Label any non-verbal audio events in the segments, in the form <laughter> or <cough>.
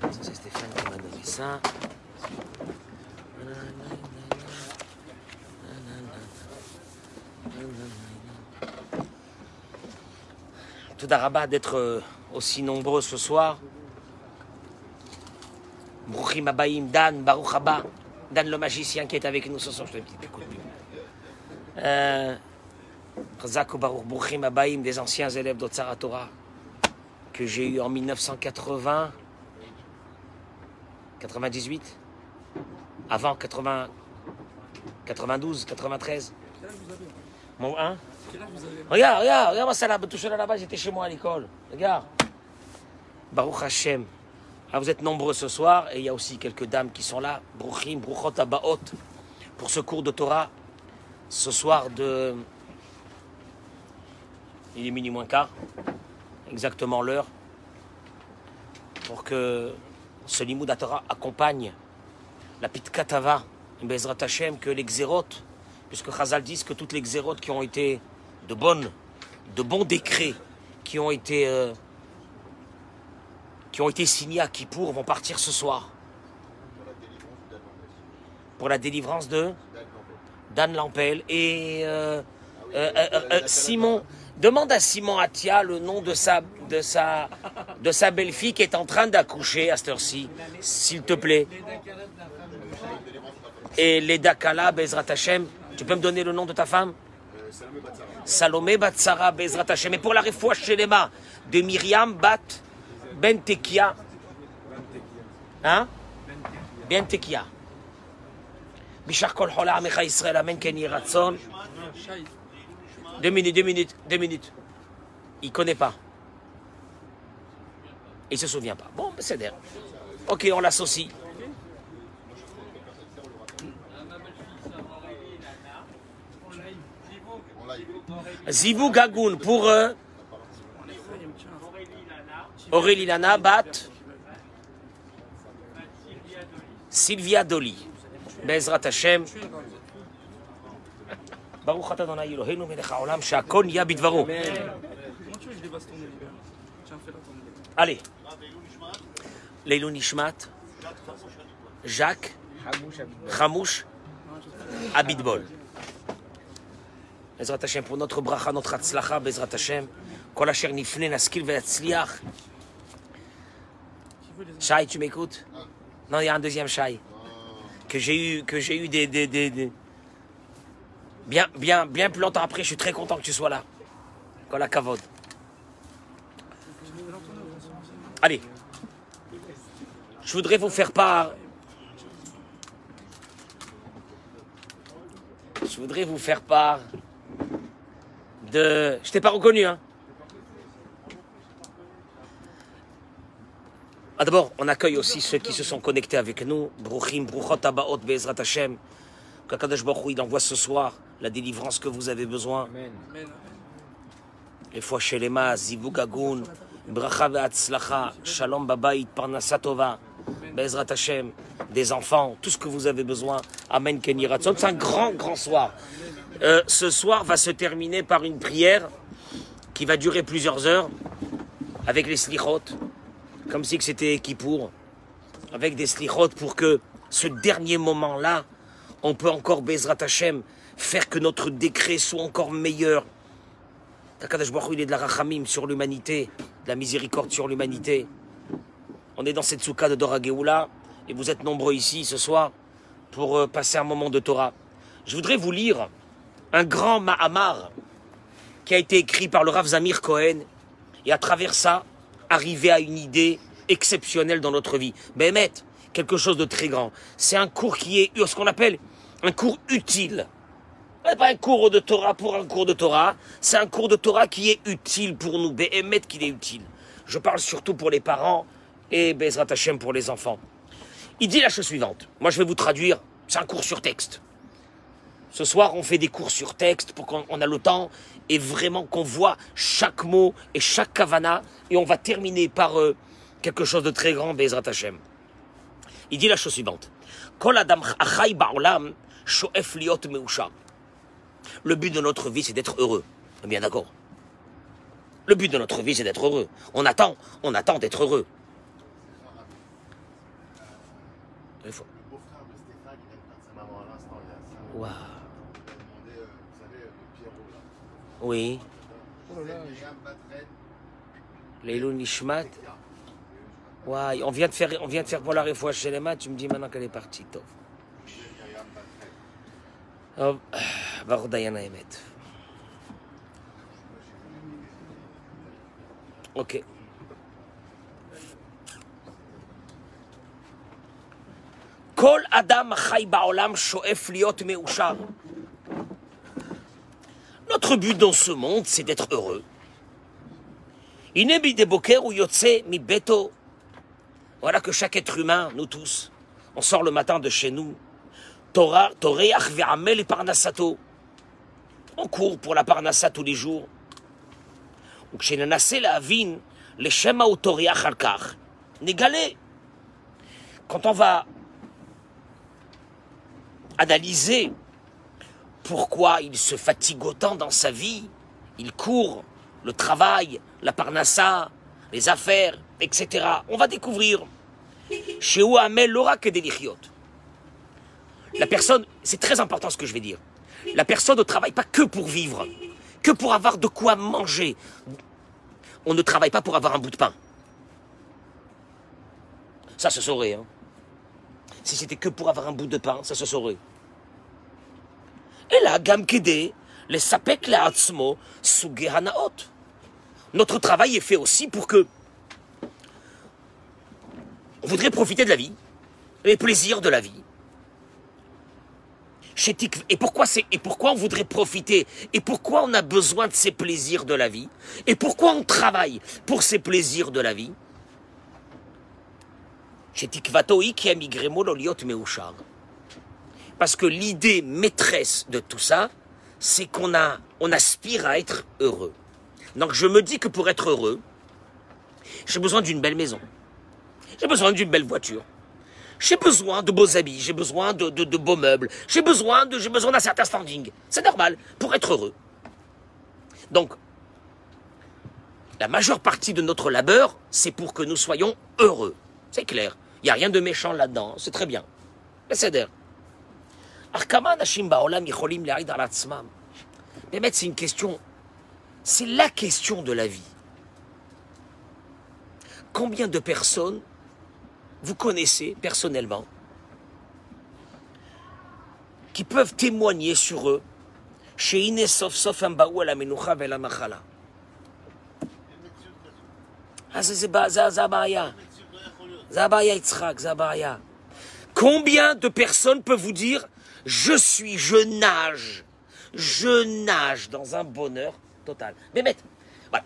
Ça, c'est Stéphane qui m'a donné ça. Tout d'Araba d'être euh, aussi nombreux ce soir. Brouchim Abaïm, Dan, Baruch Abba, Dan le magicien qui est avec nous ce soir. Je te bien. Euh, Baruch Brouchim Abaïm, des anciens élèves d'Otsara Torah, que j'ai eu en 1980, 98, avant 80, 92, 93. Mon, hein Regarde, regarde, regarde, ça là, tout seul là-bas, j'étais chez moi à l'école. Regarde. Baruch Hashem. Ah, vous êtes nombreux ce soir et il y a aussi quelques dames qui sont là. Bruchim, Bruchot Abaot. Pour ce cours de Torah. Ce soir de. Il est minuit moins quart. Exactement l'heure. Pour que ce Limoud accompagne la Pitkatava, Bezrat Hashem, que les xérotes, puisque Chazal dit que toutes les xérotes qui ont été de bonnes, de bons décrets, qui ont été, euh, qui ont été signés à Kippour vont partir ce soir. Pour la délivrance de Dan Lampel et euh, euh, Simon. Demande à Simon Atia le nom de sa, belle-fille qui est en train d'accoucher à cette heure-ci, s'il te plaît. Et Leda Kala, Bezrat Hashem, tu peux me donner le nom de ta femme? Salomé Batsara Bezrat Hashem. Et pour la chez les mains de Myriam Bat Ben Tekia. Hein? Ben Tekia. Bishar Kol Hola Amecha. Deux minutes, deux minutes, deux minutes. Il connaît pas. Il se souvient pas. Bon, ben, c'est d'air. Ok, on l'associe. Zivou Gagoun pour euh, Aurélie Lana, Bat, Sylvia Doli. Bezrat Hashem. ברוך אתה אדוני אלוהינו מלך העולם שהכל נהיה בדברו. Comment tu veux que je débasse ton éleveur Tiens, fais-la ton éleveur. Allez. Leilou Nishmat. Jacques. Hamouche. Abitbol. בעזרת השם, pour notre bracha, notre הצלחה, בעזרת השם. כל אשר נפנה, נשכיל ויצליח. Shai, tu m'écoutes Non, il y a un deuxième Shai. Que j'ai eu, que j'ai eu des, des, des- des- Bien, bien, bien plus longtemps après, je suis très content que tu sois là. Kol kavod. Allez. Je voudrais vous faire part. Je voudrais vous faire part de. Je t'ai pas reconnu, hein. Ah, D'abord, on accueille aussi ceux qui se sont connectés avec nous. Bruchim, Bruchot, Abaot, Bezrat Hashem. Qu'Akadosh Baruch il envoie ce soir la délivrance que vous avez besoin. Les fois chez les mas, Bracha ve'atzlacha, Shalom Babayit, Parnasa Tova, Bezrat Hashem, des enfants, tout ce que vous avez besoin. Amen Ken Yiratzon. C'est un grand, grand soir. Euh, ce soir va se terminer par une prière qui va durer plusieurs heures avec les slichot, comme si c'était Kippour, avec des slichot pour que ce dernier moment-là, on peut encore, Bezrat Hashem, faire que notre décret soit encore meilleur. Takadash Baruch il est de la rachamim sur l'humanité, de la miséricorde sur l'humanité. On est dans cette soukha de Dora et vous êtes nombreux ici ce soir pour euh, passer un moment de Torah. Je voudrais vous lire un grand Mahamar qui a été écrit par le Rav Zamir Cohen, et à travers ça, arriver à une idée exceptionnelle dans notre vie. Bémet, quelque chose de très grand. C'est un cours qui est ce qu'on appelle un cours utile. Ce n'est pas un cours de Torah pour un cours de Torah, c'est un cours de Torah qui est utile pour nous. Bémet qu'il est utile. Je parle surtout pour les parents et Bezrat Hashem pour les enfants. Il dit la chose suivante. Moi, je vais vous traduire. C'est un cours sur texte. Ce soir, on fait des cours sur texte pour qu'on on a le temps et vraiment qu'on voit chaque mot et chaque kavana. Et on va terminer par euh, quelque chose de très grand, Bezrat Hashem. Il dit la chose suivante. Kol adam ba'olam sho'ef liot meusha. Le but de notre vie, c'est d'être heureux. Bien d'accord. Le but de notre vie, c'est d'être heureux. On attend, on attend d'être heureux. Le beau-frère de Stéphane, il vient de perdre sa maman à l'instant, il y a ça. Waouh. Il a demandé, vous savez, le Pierrot là. Oui. Leilou Nishmat. Waouh. On vient de faire, on vient de faire pour la réfoua chez les maths. Tu me dis maintenant qu'elle est partie. Tov. Myriam Batren. Oh, Baruch Dayana Emet. Ok. כל אדם החי בעולם שואף להיות מאושר. Notre but dans ce monde, c'est d'être heureux. הנה בידי בוקר הוא יוצא מביתו. Voilà que chaque être humain, nous tous, on sort le matin de chez nous. Torah, Toreach ve'amel et parnassato. On court pour la parnassa tous les jours. Quand on va analyser pourquoi il se fatigue autant dans sa vie, il court, le travail, la parnassa, les affaires, etc. On va découvrir chez Amel Laura que La personne, c'est très important ce que je vais dire. La personne ne travaille pas que pour vivre, que pour avoir de quoi manger. On ne travaille pas pour avoir un bout de pain. Ça se saurait. Hein. Si c'était que pour avoir un bout de pain, ça se saurait. Et là, Gam les sapek le atzmo. Notre travail est fait aussi pour que on voudrait profiter de la vie, les plaisirs de la vie. Et pourquoi, on voudrait profiter Et pourquoi on a besoin de ces plaisirs de la vie Et pourquoi on travaille pour ces plaisirs de la vie. Parce que l'idée maîtresse de tout ça, c'est qu'on aspire à être heureux. Donc je me dis que pour être heureux, j'ai besoin d'une belle maison. J'ai besoin d'une belle voiture. J'ai besoin de beaux habits, j'ai besoin de, beaux meubles, j'ai besoin d'un certain standing. C'est normal pour être heureux. Donc, la majeure partie de notre labeur, c'est pour que nous soyons heureux. C'est clair. Il n'y a rien de méchant là-dedans. C'est très bien. Mais c'est d'air. Mais c'est une question. C'est la question de la vie. Combien de personnes vous connaissez personnellement, qui peuvent témoigner sur eux, chez Inesof Sof Ambaou la Menoucha la Machala. Combien de personnes peuvent vous dire Je suis, je nage, je nage dans un bonheur total? Mais voilà,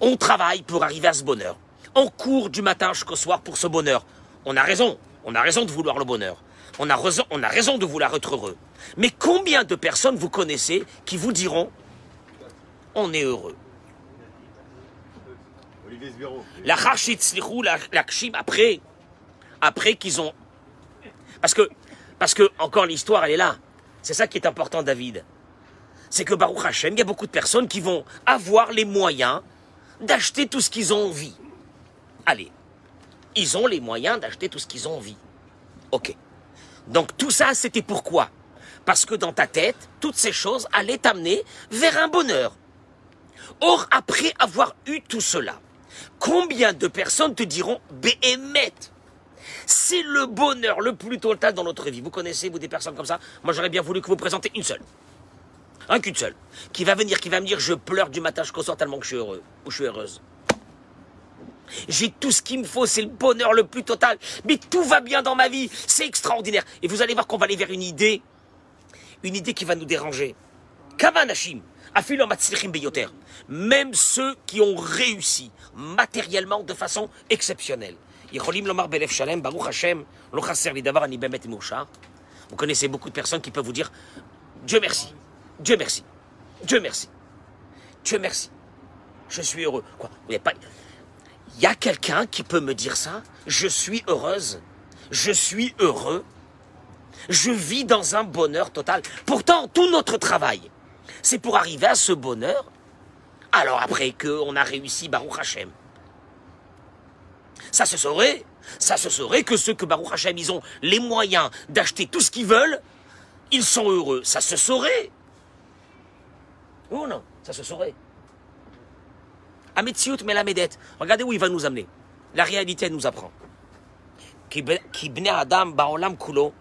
on travaille pour arriver à ce bonheur en cours du matin jusqu'au soir pour ce bonheur. On a raison, on a raison de vouloir le bonheur. On a raison, on a raison de vouloir être heureux. Mais combien de personnes vous connaissez qui vous diront on est heureux? La Rachid la, la Kshim, après, après qu'ils ont. Parce que, parce que, encore l'histoire, elle est là. C'est ça qui est important, David. C'est que Baruch Hashem, il y a beaucoup de personnes qui vont avoir les moyens d'acheter tout ce qu'ils ont envie. Allez, ils ont les moyens d'acheter tout ce qu'ils ont envie. Ok. Donc tout ça, c'était pourquoi? Parce que dans ta tête, toutes ces choses allaient t'amener vers un bonheur. Or, après avoir eu tout cela, combien de personnes te diront Béhémet C'est le bonheur le plus total dans notre vie. Vous connaissez, vous, des personnes comme ça? Moi, j'aurais bien voulu que vous présentez une seule. Un qu'une seule. Qui va venir, qui va me dire Je pleure du matin jusqu'au soir tellement que je suis heureux ou je suis heureuse. J'ai tout ce qu'il me faut, c'est le bonheur le plus total. Mais tout va bien dans ma vie, c'est extraordinaire. Et vous allez voir qu'on va aller vers une idée, une idée qui va nous déranger. Kavanashim, afilo matzlichim beyoter. Même ceux qui ont réussi matériellement de façon exceptionnelle. Vous connaissez beaucoup de personnes qui peuvent vous dire Dieu merci, Dieu merci, Dieu merci, Dieu merci. Je suis heureux. Quoi? Vous n'avez pas. Il y a quelqu'un qui peut me dire ça? Je suis heureuse. Je suis heureux. Je vis dans un bonheur total. Pourtant, tout notre travail, c'est pour arriver à ce bonheur. Alors après qu'on a réussi Baruch Hashem. Ça se saurait. Ça se saurait que ceux que Baruch Hashem, ils ont les moyens d'acheter tout ce qu'ils veulent, ils sont heureux. Ça se saurait. Oh non, ça se saurait. Ametsiout Melamedet. Regardez où il va nous amener. La réalité nous apprend. Ki be- ki bnei Adam baolam kulo,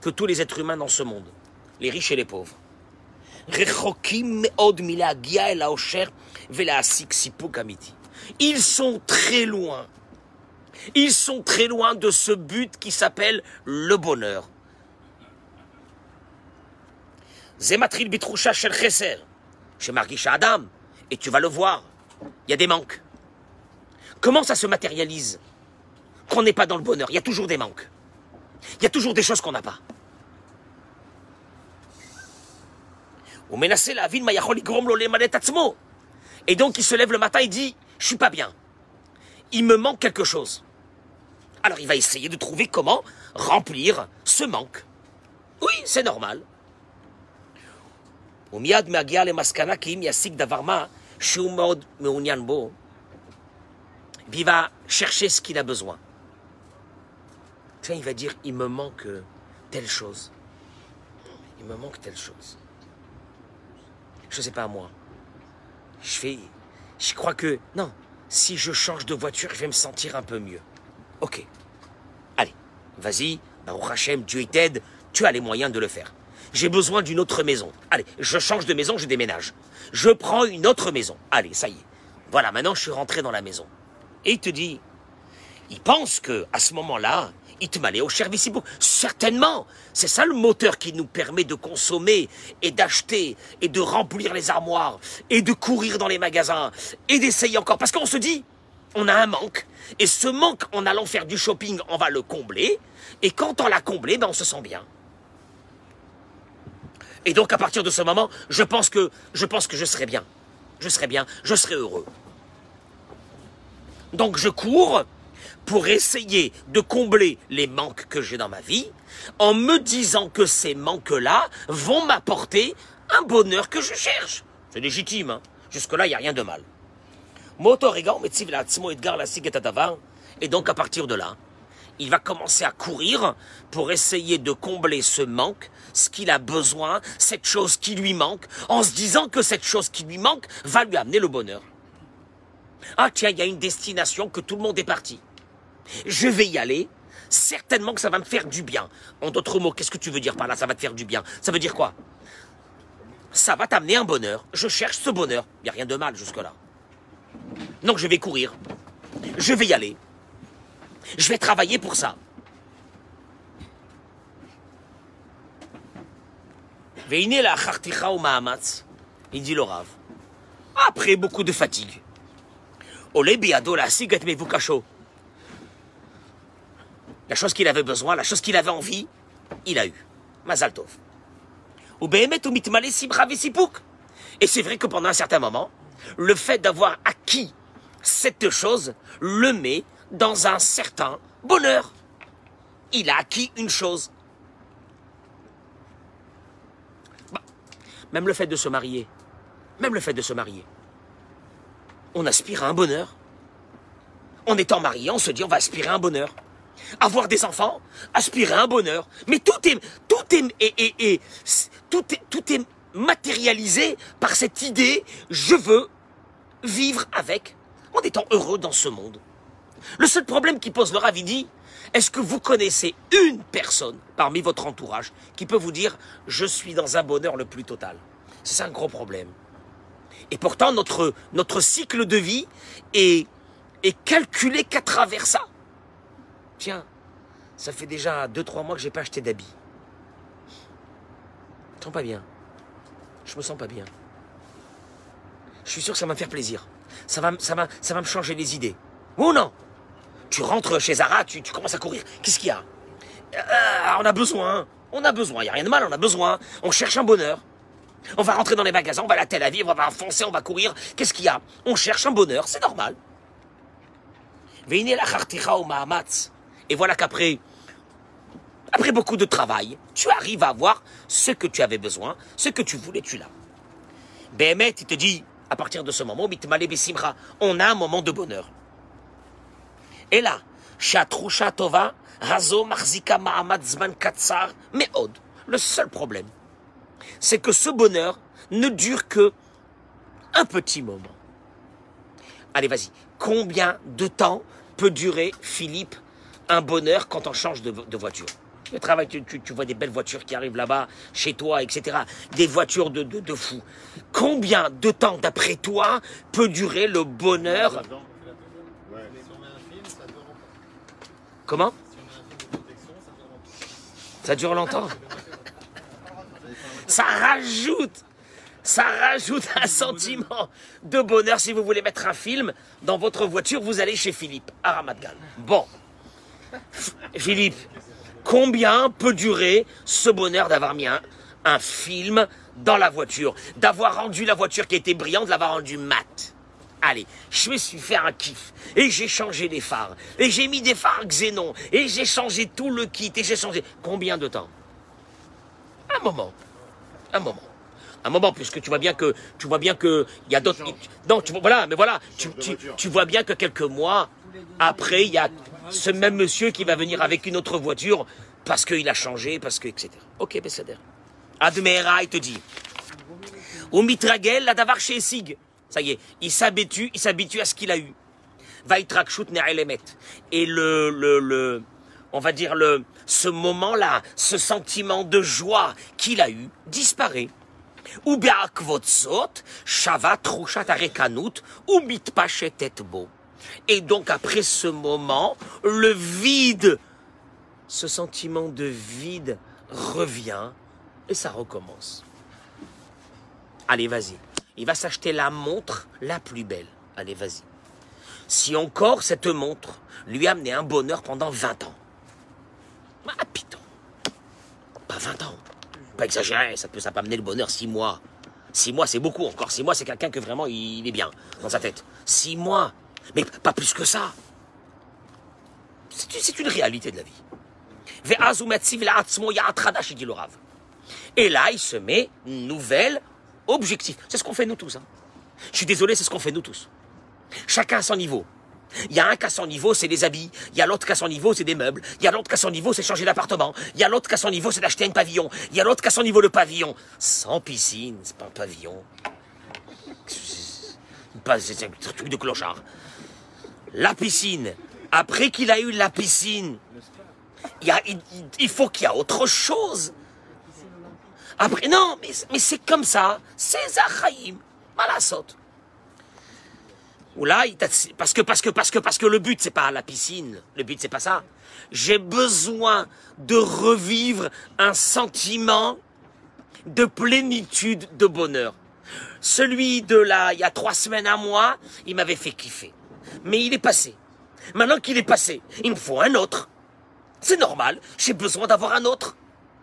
que tous les êtres humains dans ce monde, les riches et les pauvres. Ils sont très loin. Ils sont très loin de ce but qui s'appelle le bonheur. Zematril bitrusha shel Adam. Et tu vas le voir. Il y a des manques. Comment ça se matérialise Qu'on n'est pas dans le bonheur? Il y a toujours des manques. Il y a toujours des choses qu'on n'a pas. Et donc il se lève le matin et dit Je suis pas bien. Il me manque quelque chose. Alors il va essayer de trouver comment remplir ce manque. Oui, c'est normal. ומיד מגיע למסקנה כי אם ישיג דבר מה שהוא מאוד מעוניין בו, puis il va chercher ce qu'il a besoin. Tiens, il va dire, il me manque telle chose. Il me manque telle chose. Je sais pas moi. Je fais, je crois que non. Si je change de voiture, je vais me sentir un peu mieux. Ok. Allez, vas-y. Baruch Hashem, Dieu il t'aide. Tu as les moyens de le faire. J'ai besoin d'une autre maison. Allez, je change de maison, je déménage. Je prends une autre maison. Allez, ça y est. Voilà, maintenant je suis rentré dans la maison. Et il te dit, il pense que à ce moment-là, il te m'allait au service ici. Certainement, c'est ça le moteur qui nous permet de consommer et d'acheter et de remplir les armoires et de courir dans les magasins et d'essayer encore. Parce qu'on se dit, on a un manque et ce manque, en allant faire du shopping, on va le combler. Et quand on l'a comblé, ben on se sent bien. Et donc à partir de ce moment, je pense que je serai bien. Je serai bien, je serai heureux. Donc je cours pour essayer de combler les manques que j'ai dans ma vie en me disant que ces manques-là vont m'apporter un bonheur que je cherche. C'est légitime, hein jusque-là, il n'y a rien de mal. Et donc à partir de là, il va commencer à courir pour essayer de combler ce manque, ce qu'il a besoin, cette chose qui lui manque, en se disant que cette chose qui lui manque va lui amener le bonheur. Ah tiens, il y a une destination que tout le monde est parti. Je vais y aller. Certainement que ça va me faire du bien. En d'autres mots, qu'est-ce que tu veux dire par là Ça va te faire du bien? Ça veut dire quoi? Ça va t'amener un bonheur. Je cherche ce bonheur. Il n'y a rien de mal jusque-là. Donc je vais courir. Je vais y aller. Je vais travailler pour ça. Il dit le Rav. Après beaucoup de fatigue. La chose qu'il avait besoin, la chose qu'il avait envie, il a eu. Et c'est vrai que pendant un certain moment, le fait d'avoir acquis cette chose le met dans un certain bonheur. Il a acquis une chose. Bah, même le fait de se marier, même le fait de se marier, on aspire à un bonheur. En étant marié, on se dit on va aspirer à un bonheur. Avoir des enfants, aspirer à un bonheur. Mais tout est, tout est, tout est, tout est matérialisé par cette idée je veux vivre avec en étant heureux dans ce monde. Le seul problème qui pose le Rav, il dit, est-ce que vous connaissez une personne parmi votre entourage qui peut vous dire je suis dans un bonheur le plus total? C'est un gros problème. Et pourtant, notre, cycle de vie est, calculé qu'à travers ça. Tiens, ça fait déjà 2-3 mois que j'ai pas acheté d'habits. Je me sens pas bien. Je me sens pas bien. Je suis sûr que ça va me faire plaisir. Ça va, me- ça va, ça va me changer les idées. Ou non Tu rentres chez Zara, tu, commences à courir. Qu'est-ce qu'il y a Euh, On a besoin. On a besoin. Il n'y a rien de mal, on a besoin. On cherche un bonheur. On va rentrer dans les magasins, on va à Tel Aviv, on va foncer, on va courir. Qu'est-ce qu'il y a On cherche un bonheur, c'est normal. Et voilà qu'après, après beaucoup de travail, tu arrives à avoir ce que tu avais besoin, ce que tu voulais, tu l'as. Behemet, il te dit, à partir de ce moment, on a un moment de bonheur. Et là, שהתחושה טובה, הזו מחזיקה מעמד זמן קצר מאוד. Le seul problème, c'est que ce bonheur ne dure que un petit moment. Allez, vas-y. Combien de temps peut durer, Philippe, un bonheur quand on change de, de voiture Le travail, tu, tu- tu vois des belles voitures qui arrivent là-bas, chez toi, etc. Des voitures de, de, de fou. Combien de temps, d'après toi, peut durer le bonheur Comment? Ça dure longtemps? Ça rajoute, ça rajoute un sentiment de bonheur. Si vous voulez mettre un film dans votre voiture, vous allez chez Philippe, à. Bon, Philippe, combien peut durer ce bonheur d'avoir mis un, un film dans la voiture, d'avoir rendu la voiture qui était brillante, de l'avoir rendue mate Allez, je me suis fait un kiff. Et j'ai changé les phares. Et j'ai mis des phares xénon. Et j'ai changé tout le kit. Et j'ai changé. Combien de temps? Un moment. Un moment. Un moment, puisque tu vois bien que tu vois bien que il y a d'autres. Non, tu vois, voilà, mais voilà, tu, vois bien que quelques mois après, il y a ce même monsieur qui va venir avec une autre voiture parce qu'il a changé, parce que etc. Ok, Bessader. Admera, il te dit. Au mitragel, la davar chez Sig. Ça y est, il s'habitue, il s'habitue à ce qu'il a eu. Et le, le, le, on va dire le, ce moment-là, ce sentiment de joie qu'il a eu, disparaît. Ou. Et donc après ce moment, le vide, ce sentiment de vide revient et ça recommence. Allez, vas-y. Il va s'acheter la montre la plus belle. Allez, vas-y. Si encore cette montre lui a amené un bonheur pendant 20 ans. Ah, putain. Pas 20 ans. Pas exagéré, ça peut, ça amener le bonheur 6 mois. 6 mois, c'est beaucoup encore. 6 mois, c'est quelqu'un que vraiment, il est bien dans sa tête. 6 mois. Mais pas plus que ça. C'est une réalité de la vie. Et là, il se met une nouvelle objectif. C'est ce qu'on fait nous tous. hein. Je suis désolé, c'est ce qu'on fait nous tous. Chacun à son niveau. Il y a un qui a son niveau, c'est des habits. Il y a l'autre qui a son niveau, c'est des meubles. Il y a l'autre qui a son niveau, c'est changer d'appartement. Il y a l'autre qui a son niveau, c'est d'acheter un pavillon. Il y a l'autre qui a son niveau, le pavillon. Sans piscine, c'est pas un pavillon. C'est un truc de clochard. La piscine. Après qu'il a eu la piscine, il, y a- il faut qu'il y a autre chose. Après, non, mais, mais c'est comme ça. C'est Zachaïm. Malasot. Ou là, parce que, parce que, parce que, parce que le but, c'est pas la piscine. Le but, c'est pas ça. J'ai besoin de revivre un sentiment de plénitude, de bonheur. Celui de là, il y a trois semaines, un mois, il m'avait fait kiffer. Mais il est passé. Maintenant qu'il est passé, il me faut un autre. C'est normal, j'ai besoin d'avoir un autre.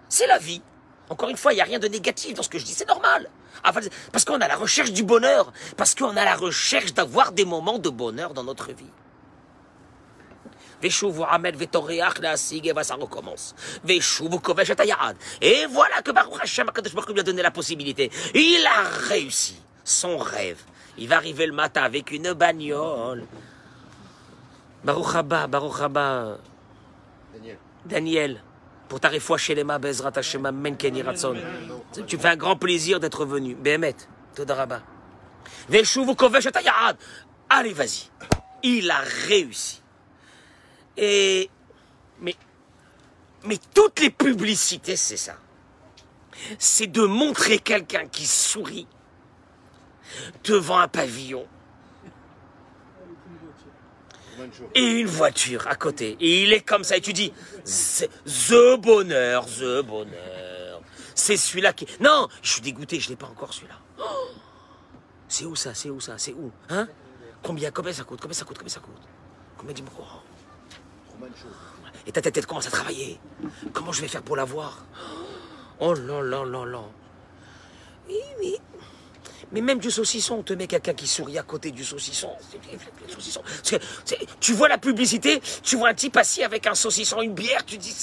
C'est la vie. Encore une fois, il n'y a rien de négatif dans ce que je dis, c'est normal. Enfin, Parce qu'on a la recherche du bonheur, parce qu'on a la recherche d'avoir des moments de bonheur dans notre vie. Ça recommence. Et voilà que Baruch Hashem, lui a donné la possibilité. Il a réussi son rêve. Il va arriver le matin avec une bagnole. Baruch Haba, Baruch Haba. Daniel. Daniel, pour ta mains, Bezrat Hashem, Amen, Ken Yiratson. Tu fais un grand plaisir d'être venu. Behemet, Todaraba. Veshuvu Kovesh et Ayad. Allez, vas-y. Il a réussi. Et. Mais. Mais toutes les publicités, c'est ça. C'est de montrer quelqu'un qui sourit devant un pavillon. Et une voiture à côté. Et il est comme ça. Et tu dis, the bonheur, the bonheur. C'est celui-là qui. Non, je suis dégoûté, je l'ai pas encore celui-là. <gasps> C'est où ça C'est où ça C'est où Hein? Combien Combien ça coûte Combien ça coûte Combien ça coûte? Combien dis-moi oh. Et ta tête commence à travailler. Comment je vais faire pour l'avoir? <gasps> Oh là là là là. Oui, oui. Mais même du saucisson, on te met quelqu'un qui sourit à côté du saucisson. Tu vois la publicité, tu vois un type assis avec un saucisson, une bière, tu dis...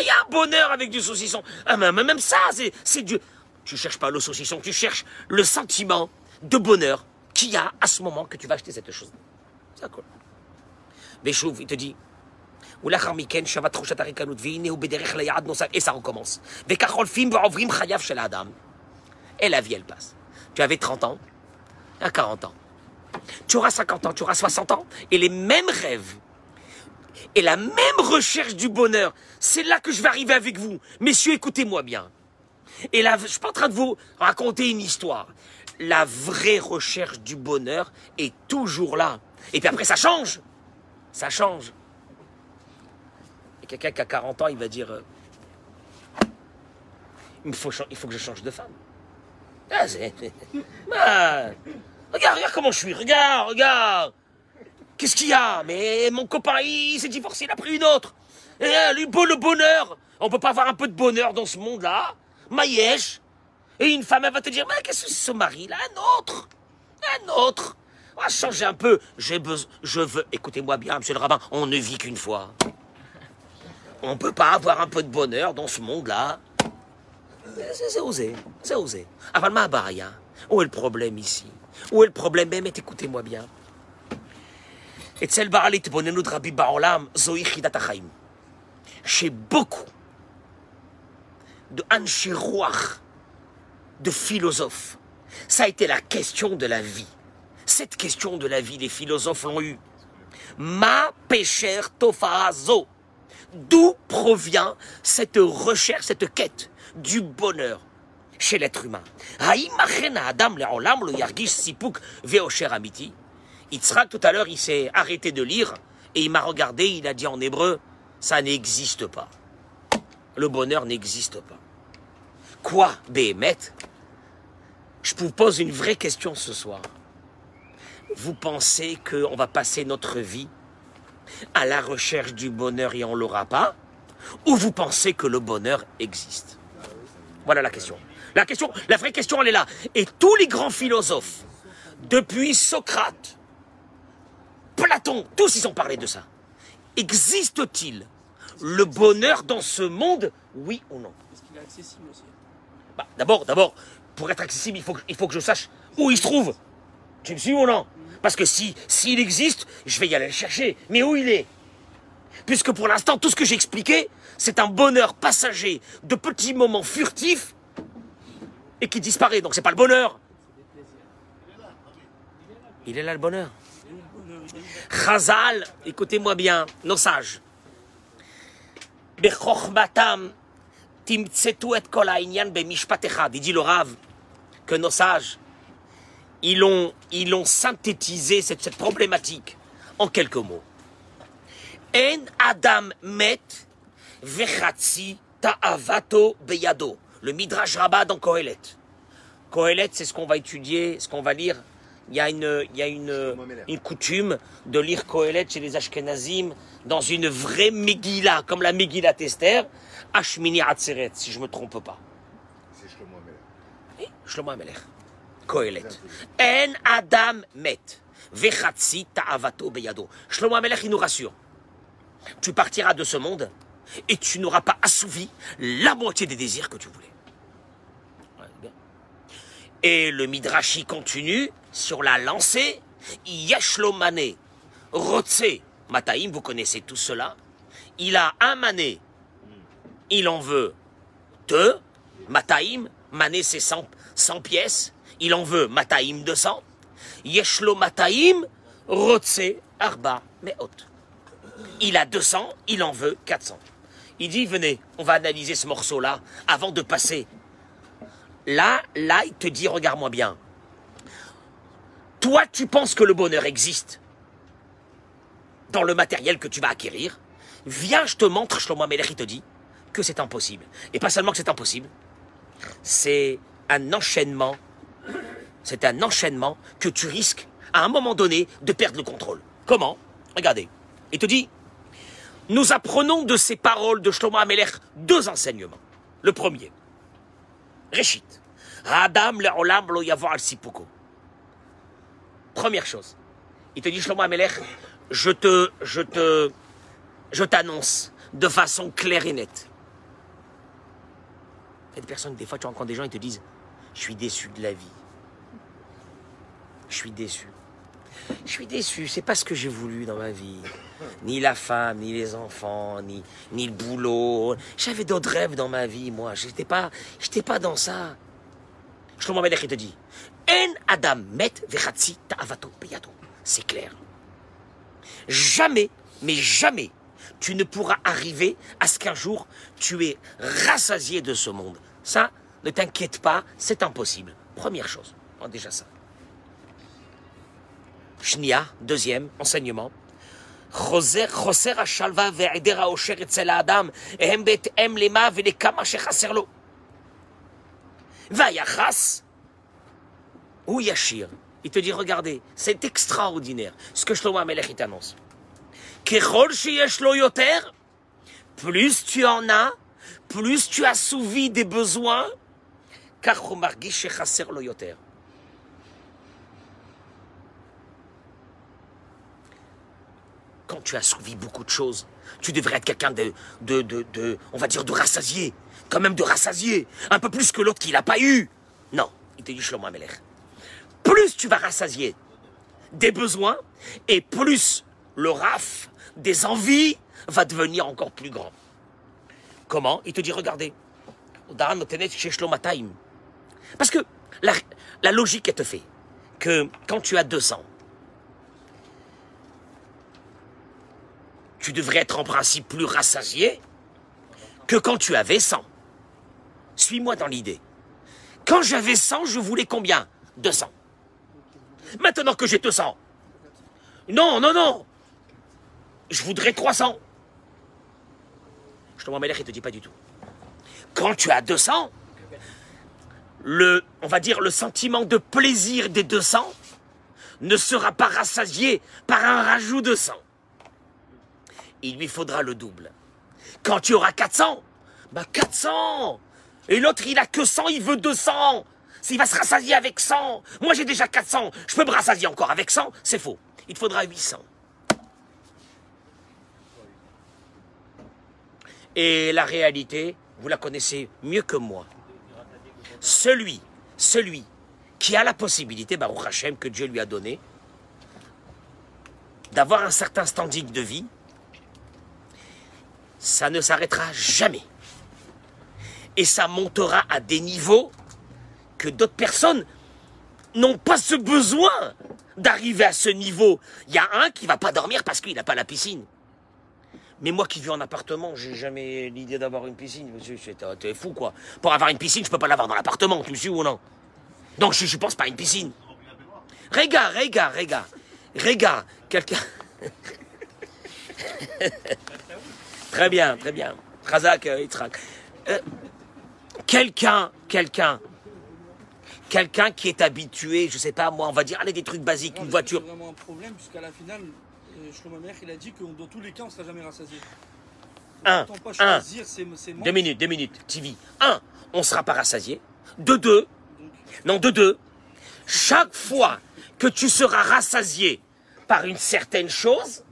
Il y, a un bonheur avec du saucisson. Ah, mais même ça, c'est du... Tu cherches pas le saucisson, tu cherches le sentiment de bonheur qu'il y a à ce moment que tu vas acheter cette chose. C'est cool. Mais Chouv, il te dit, et ça recommence. Et la vie, elle passe. Tu avais 30 ans, à 40 ans. Tu auras 50 ans, tu auras 60 ans, et les mêmes rêves, et la même recherche du bonheur, c'est là que je vais arriver avec vous. Messieurs, écoutez-moi bien. Et là, je suis pas en train de vous raconter une histoire. La vraie recherche du bonheur est toujours là. Et puis après, ça change. Ça change. Et quelqu'un qui a 40 ans, il va dire euh, il faut que je change de femme. Ah, Ah, regarde, regarde comment je suis. Regarde, regarde. Qu'est-ce qu'il y a? Mais mon copain, il, s'est divorcé, il a pris une autre. Et euh, lui, beau le bonheur. On peut pas avoir un peu de bonheur dans ce monde-là Maïesh. Et une femme, elle va te dire, mais qu'est-ce que c'est ce mari-là Un autre. Un autre. On va changer un peu. J'ai besoin, je veux, écoutez-moi bien, monsieur le rabbin, on ne vit qu'une fois. On peut pas avoir un peu de bonheur dans ce monde-là. C'est c'est osé, c'est osé. אבל מה הבעיה? Où est le problème ici Où est le problème באמת, écoutez-moi bien. אצל בעל התבוננות רבי בעולם זוהי חידת החיים. שבוקו de אנשי רוח, de philosophes, ça a été la question de la vie. Cette question de la vie, les philosophes l'ont eue. Ma pécher tofazo. D'où provient cette recherche, cette quête du bonheur chez l'être humain. Adam le'olam lo yargish sipuk ve'osher amiti. Yitzhak, tout à l'heure, il s'est arrêté de lire et il m'a regardé, il a dit en hébreu, ça n'existe pas. Le bonheur n'existe pas. Quoi, Béhémeth? Je vous pose une vraie question ce soir. Vous pensez qu'on va passer notre vie à la recherche du bonheur et on ne l'aura pas? Ou vous pensez que le bonheur existe? Voilà la question. La question, la vraie question, elle est là. Et tous les grands philosophes, depuis Socrate, Platon, tous ils ont parlé de ça. Existe-t-il le bonheur dans ce monde, oui ou non? Est-ce qu'il est accessible aussi? Bah, D'abord, d'abord, pour être accessible, il faut, que, il faut que je sache où il se trouve. Tu me suis ou non? Parce que si s'il existe, je vais y aller le chercher. Mais où il est? Puisque pour l'instant, tout ce que j'ai expliqué, c'est un bonheur passager de petits moments furtifs et qui disparaît. Donc c'est pas le bonheur. Il est là le bonheur. Chazal, écoutez-moi bien, nos sages. Il dit le Rav que nos sages, ils ont, synthétisé cette problématique en quelques mots. En adam met vechatzi ta'avato beyado. Le Midrash Rabbah dans Kohelet. Kohelet, c'est ce qu'on va étudier, ce qu'on va lire. Il y a une, il y a une, une coutume de lire Kohelet chez les Ashkenazim dans une vraie Megillah, comme la Megillah Esther, Ashmini Atzeret, si je ne me trompe pas. C'est Shlomo Amelech. Oui, Shlomo Amelech. Kohelet. En Adam met. Vechatzi ta'avato beyado. Shlomo Amelech, il nous rassure. Tu partiras de ce monde et tu n'auras pas assouvi la moitié des désirs que tu voulais. Et le Midrashi continue sur la lancée. Yeshlomane, Rotse, Mataim, vous connaissez tout cela. Il a un mané, il en veut deux. Mataim, mané c'est 100, 100 pièces. Il en veut Mataim 200. Yeshlo Mataim, Rotse, Arba, Meot. Il a 200, il en veut 400. Il dit, venez, on va analyser ce morceau-là avant de passer. Là, là, il te dit, regarde-moi bien. Toi, tu penses que le bonheur existe dans le matériel que tu vas acquérir? Viens, je te montre, Shlomo Amelech, il te dit que c'est impossible. Et pas seulement que c'est impossible, c'est un enchaînement, c'est un enchaînement que tu risques, à un moment donné, de perdre le contrôle. Comment? Regardez. Il te dit, nous apprenons de ces paroles de Shlomo Amelech deux enseignements. Le premier, Réchit. Adam le'olam lo yavo al sipuko. Première chose. Il te dit, Shlomo Amelech, je te, je te, je t'annonce de façon claire et nette. Il y des des fois, tu rencontres des gens, ils te disent, je suis déçu de la vie. Je suis déçu. Je suis déçu, c'est pas ce que j'ai voulu dans ma vie. Ni la femme, ni les enfants, ni, ni le boulot. J'avais d'autres rêves dans ma vie, moi. J'étais pas, pas dans ça. Shlomo te dit, En Adam met vechatzi ta'avato beyado. C'est clair. Jamais, mais jamais, tu ne pourras arriver à ce qu'un jour tu es rassasié de ce monde. Ça, ne t'inquiète pas, c'est impossible. Première chose. Bon, déjà ça. Shnia, deuxième enseignement. חוזר, חוסר השלווה והיעדר האושר אצל האדם הם בהתאם למה ולכמה שחסר לו. והיחס הוא ישיר. Il te dit, regardez, c'est extraordinaire ce que Shlomo Amelech il t'annonce. ככל שיש לו יותר, plus tu en as, plus tu assouvis des besoins, כך quand tu as assouvi beaucoup de choses, tu devrais être quelqu'un de, de, de, on va dire, de rassasié. Quand même de rassasié. Un peu plus que l'autre qui l'a pas eu. Non, il te dit Shlomo. Plus tu vas rassasier des besoins, et plus le raf des envies va devenir encore plus grand. Comment? Il te dit, regardez. Parce que la, la logique, elle te fait que quand tu as 200, tu devrais être en principe plus rassasié que quand tu avais 100. Suis-moi dans l'idée. Quand j'avais 100, je voulais combien? 200. Maintenant que j'ai 200, non, non, non, je voudrais 300. Je te vois, il te dit pas du tout. Quand tu as 200, le, on va dire, le sentiment de plaisir des 200 ne sera pas rassasié par un rajout de 100 il lui faudra le double. Quand tu auras 400, bah 400 Et l'autre, il a que 100, il veut 200 S'il va se rassasier avec 100, moi j'ai déjà 400, je peux me rassasier encore avec 100, c'est faux. Il te faudra 800. Et la réalité, vous la connaissez mieux que moi. Celui, celui qui a la possibilité, Baruch Hashem, que Dieu lui a donné, d'avoir un certain standing de vie, ça ne s'arrêtera jamais. Et ça montera à des niveaux que d'autres personnes n'ont pas ce besoin d'arriver à ce niveau. Il y a un qui va pas dormir parce qu'il n'a pas la piscine. Mais moi qui vis en appartement, j'ai jamais l'idée d'avoir une piscine. Monsieur, t'es fou quoi. Pour avoir une piscine, je peux pas l'avoir dans l'appartement, tu me suis ou non? Donc je, je pense pas à une piscine. Regarde, regarde, regarde. Regarde, quelqu'un. <laughs> Très bien, très bien. Razak, euh, Yitzhak. Euh, quelqu'un, quelqu'un, quelqu'un qui est habitué, je sais pas moi, on va dire, allez, des trucs basiques, Non, une voiture. C'est vraiment un problème, puisqu'à la finale, euh, Shlomo il a dit que dans tous les cas, on ne sera jamais rassasié. Un, pas un. choisir. Deux minutes, deux minutes, TV. Un, on sera pas rassasié. De deux, non, de deux, chaque fois que tu seras rassasié par une certaine chose,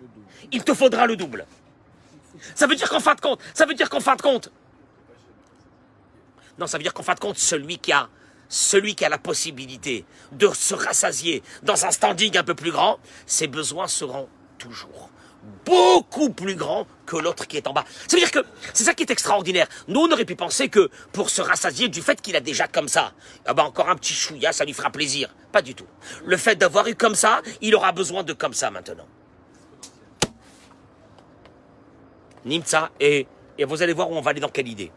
il te faudra le double. Ça veut dire qu'en fin de compte, ça veut dire qu'en fin de compte, non, ça veut dire qu'en fin de compte, celui qui a, celui qui a la possibilité de se rassasier dans un standing un peu plus grand, ses besoins seront toujours beaucoup plus grands que l'autre qui est en bas. Ça veut dire que c'est ça qui est extraordinaire. Nous, on aurait pu penser que pour se rassasier du fait qu'il a déjà comme ça, ah ben encore un petit chouïa, ça lui fera plaisir. Pas du tout. Le fait d'avoir eu comme ça, il aura besoin de comme ça maintenant. Nimtza, et, et vous allez voir où on va aller dans quelle idée.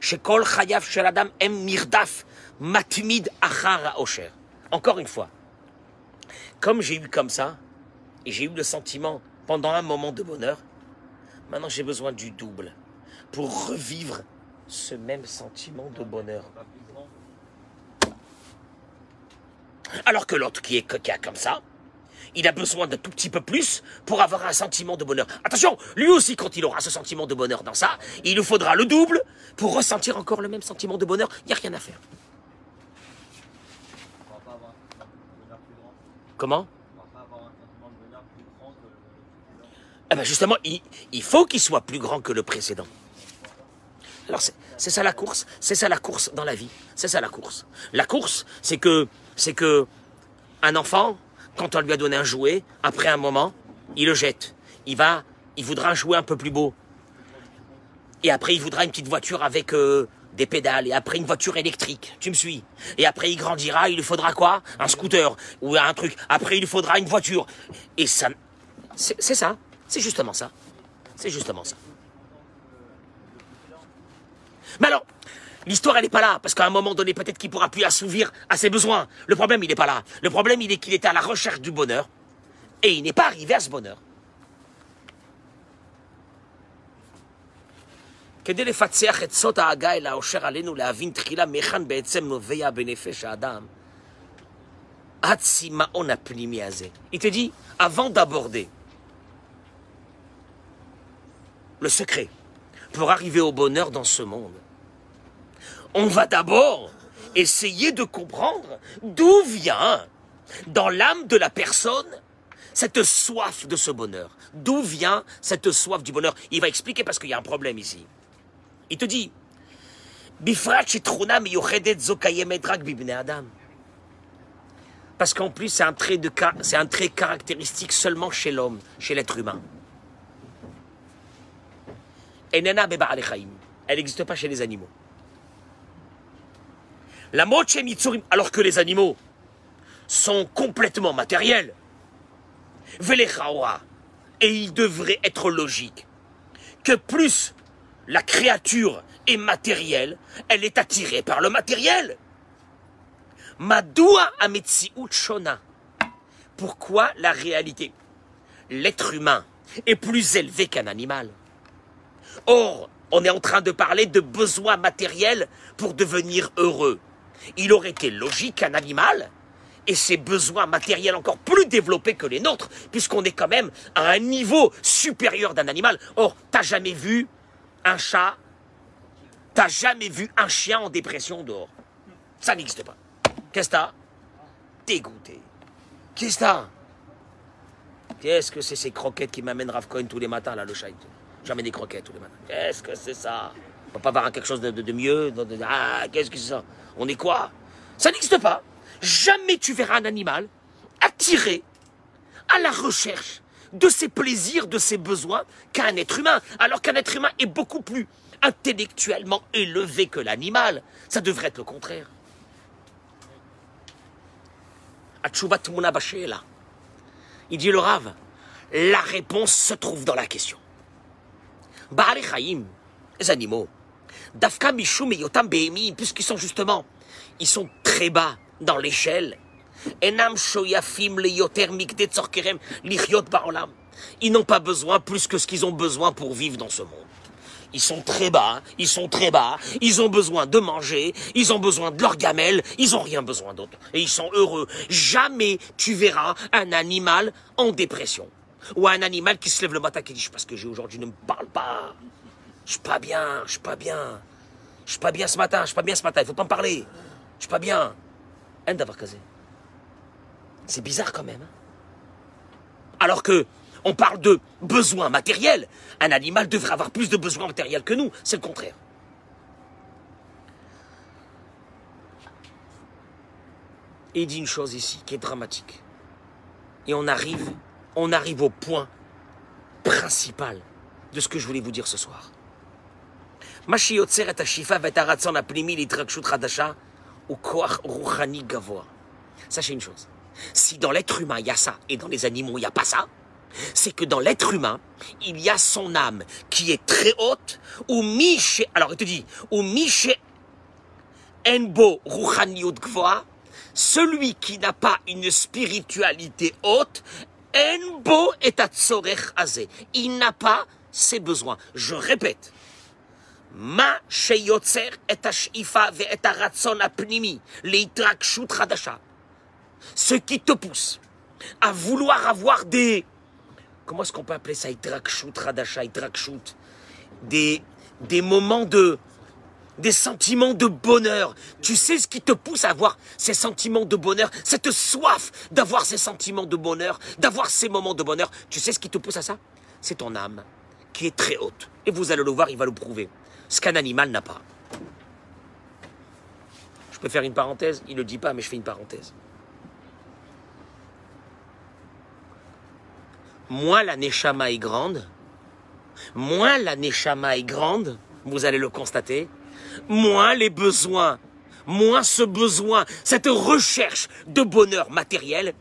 Shekol chayav shel adam em mirdaf matmid achar osher. Encore une fois, comme j'ai eu comme ça, et j'ai eu le sentiment pendant un moment de bonheur, maintenant j'ai besoin du double pour revivre ce même sentiment de bonheur. Alors que l'autre qui est qui a comme ça, il a besoin d'un tout petit peu plus pour avoir un sentiment de bonheur. Attention, lui aussi, quand il aura ce sentiment de bonheur dans ça, il lui faudra le double pour ressentir encore le même sentiment de bonheur. Il n'y a rien à faire. Comment? Eh ben justement, il, il faut qu'il soit plus grand que le précédent. Alors c'est ça la course, c'est ça la course dans la vie, c'est ça la course. La course, c'est que c'est que un enfant, quand on lui a donné un jouet, après un moment, il le jette. il va, il voudra jouer un peu plus beau. Et après, il voudra une petite voiture avec euh, des pédales. Et après, une voiture électrique. Tu me suis Et après, il grandira, il lui faudra quoi? Un scooter ou un truc. Après, il lui faudra une voiture. Et ça, c'est c'est ça. C'est justement ça. C'est justement ça. Mais alors, l'histoire, elle n'est pas là, parce qu'à un moment donné, peut-être qu'il pourra plus assouvir à ses besoins. Le problème, il n'est pas là. Le problème, il est qu'il était à la recherche du bonheur, et il n'est pas arrivé à ce bonheur. כדי לפצח את סוד ההגה אל האושר עלינו להבין תחילה מהיכן בעצם נובע בנפש האדם הצמאון הפנימי הזה. Il te dit, avant d'aborder le secret pour arriver au bonheur dans ce monde, on va d'abord essayer de comprendre d'où vient dans l'âme de la personne cette soif de ce bonheur. D'où vient cette soif du bonheur? Il va expliquer parce qu'il y a un problème ici. Il te dit. Parce qu'en plus, c'est un, trait de c'est un trait caractéristique seulement chez l'homme, chez l'être humain. Elle n'existe pas chez les animaux. La moche mitzurim, alors que les animaux sont complètement matériels. Velechaora. Et il devrait être logique que plus la créature est matérielle, elle est attirée par le matériel. Madoua shona. Pourquoi la réalité? L'être humain est plus élevé qu'un animal. Or, on est en train de parler de besoins matériels pour devenir heureux. Il aurait été logique qu'un animal ait ses besoins matériels encore plus développés que les nôtres, puisqu'on est quand même à un niveau supérieur d'un animal. Or, t'as jamais vu un chat, t'as jamais vu un chien en dépression dehors. Ça n'existe pas. Qu'est-ce que t'as? Dégoûté. Qu'est-ce que t'as? Qu'est-ce que c'est ces croquettes qui m'amènent Rav tous les matins, là, le chat? J'amène des croquettes tous les matins. Qu'est-ce que c'est ça? On peut pas avoir quelque chose de, mieux Ah, qu'est-ce que c'est ça? On est quoi? Ça n'existe pas. Jamais tu verras un animal attiré à la recherche de ses plaisirs, de ses besoins qu'un être humain, alors qu'un être humain est beaucoup plus intellectuellement élevé que l'animal. Ça devrait être le contraire. Il dit le Rav, la réponse se trouve dans la question. Baal les animaux, Dafka Mishum et Yotam Behemim, puisqu'ils sont justement, ils sont très bas dans l'échelle. Enam Shoyafim le Yoter Mikde Tzorkerem Lichiot Baolam. Ils n'ont pas besoin plus que ce qu'ils ont besoin pour vivre dans ce monde. Ils sont très bas, ils sont très bas, ils ont besoin de manger, ils ont besoin de leur gamelle, ils ont rien besoin d'autre. Et ils sont heureux. Jamais tu verras un animal en dépression. Ou un animal qui se lève le matin qui dit, parce que j'ai aujourd'hui ne me parle pas. Je suis pas bien, je suis pas bien. Je suis pas bien ce matin, je suis pas bien ce matin, il faut pas me parler. Je suis pas bien. C'est bizarre quand même. hein. Alors que on parle de besoins matériels. Un animal devrait avoir plus de besoins matériels que nous. C'est le contraire. Et il dit une chose ici qui est dramatique. Et on arrive, on arrive au point principal de ce que je voulais vous dire ce soir. מה שיוצר את השאיפה ואת הרצון הפנימי להתרגשות חדשה הוא כוח רוחני גבוה. Sachez une chose. Si dans l'être humain il y a ça et dans les animaux il n'y a pas ça, c'est que dans l'être humain, il y a son âme qui est très haute, ou miche, alors il te dit, ou miche enbo ruchaniut gvoa, celui qui n'a pas une spiritualité haute, enbo et atzorech azé. Il n'a pas ses besoins. Je répète. מה שיוצר את השאיפה ואת הרצון הפנימי להתרגשות חדשה. Ce qui te pousse à vouloir avoir des... Comment est-ce qu'on peut appeler ça Itrakshut, Radasha, Itrakshut des, des moments de... Des sentiments de bonheur. Tu sais ce qui te pousse à avoir ces sentiments de bonheur, cette soif d'avoir ces sentiments de bonheur, d'avoir ces moments de bonheur. Tu sais ce qui te pousse à ça C'est ton âme qui est très haute. Et vous allez le voir, il va le prouver. Ce qu'un animal n'a pas. Je peux faire une parenthèse Il ne le dit pas, mais je fais une parenthèse. moins la Neshama est grande, moins la Neshama est grande, vous allez le constater, moins les besoins, moins ce besoin, cette recherche de bonheur matériel,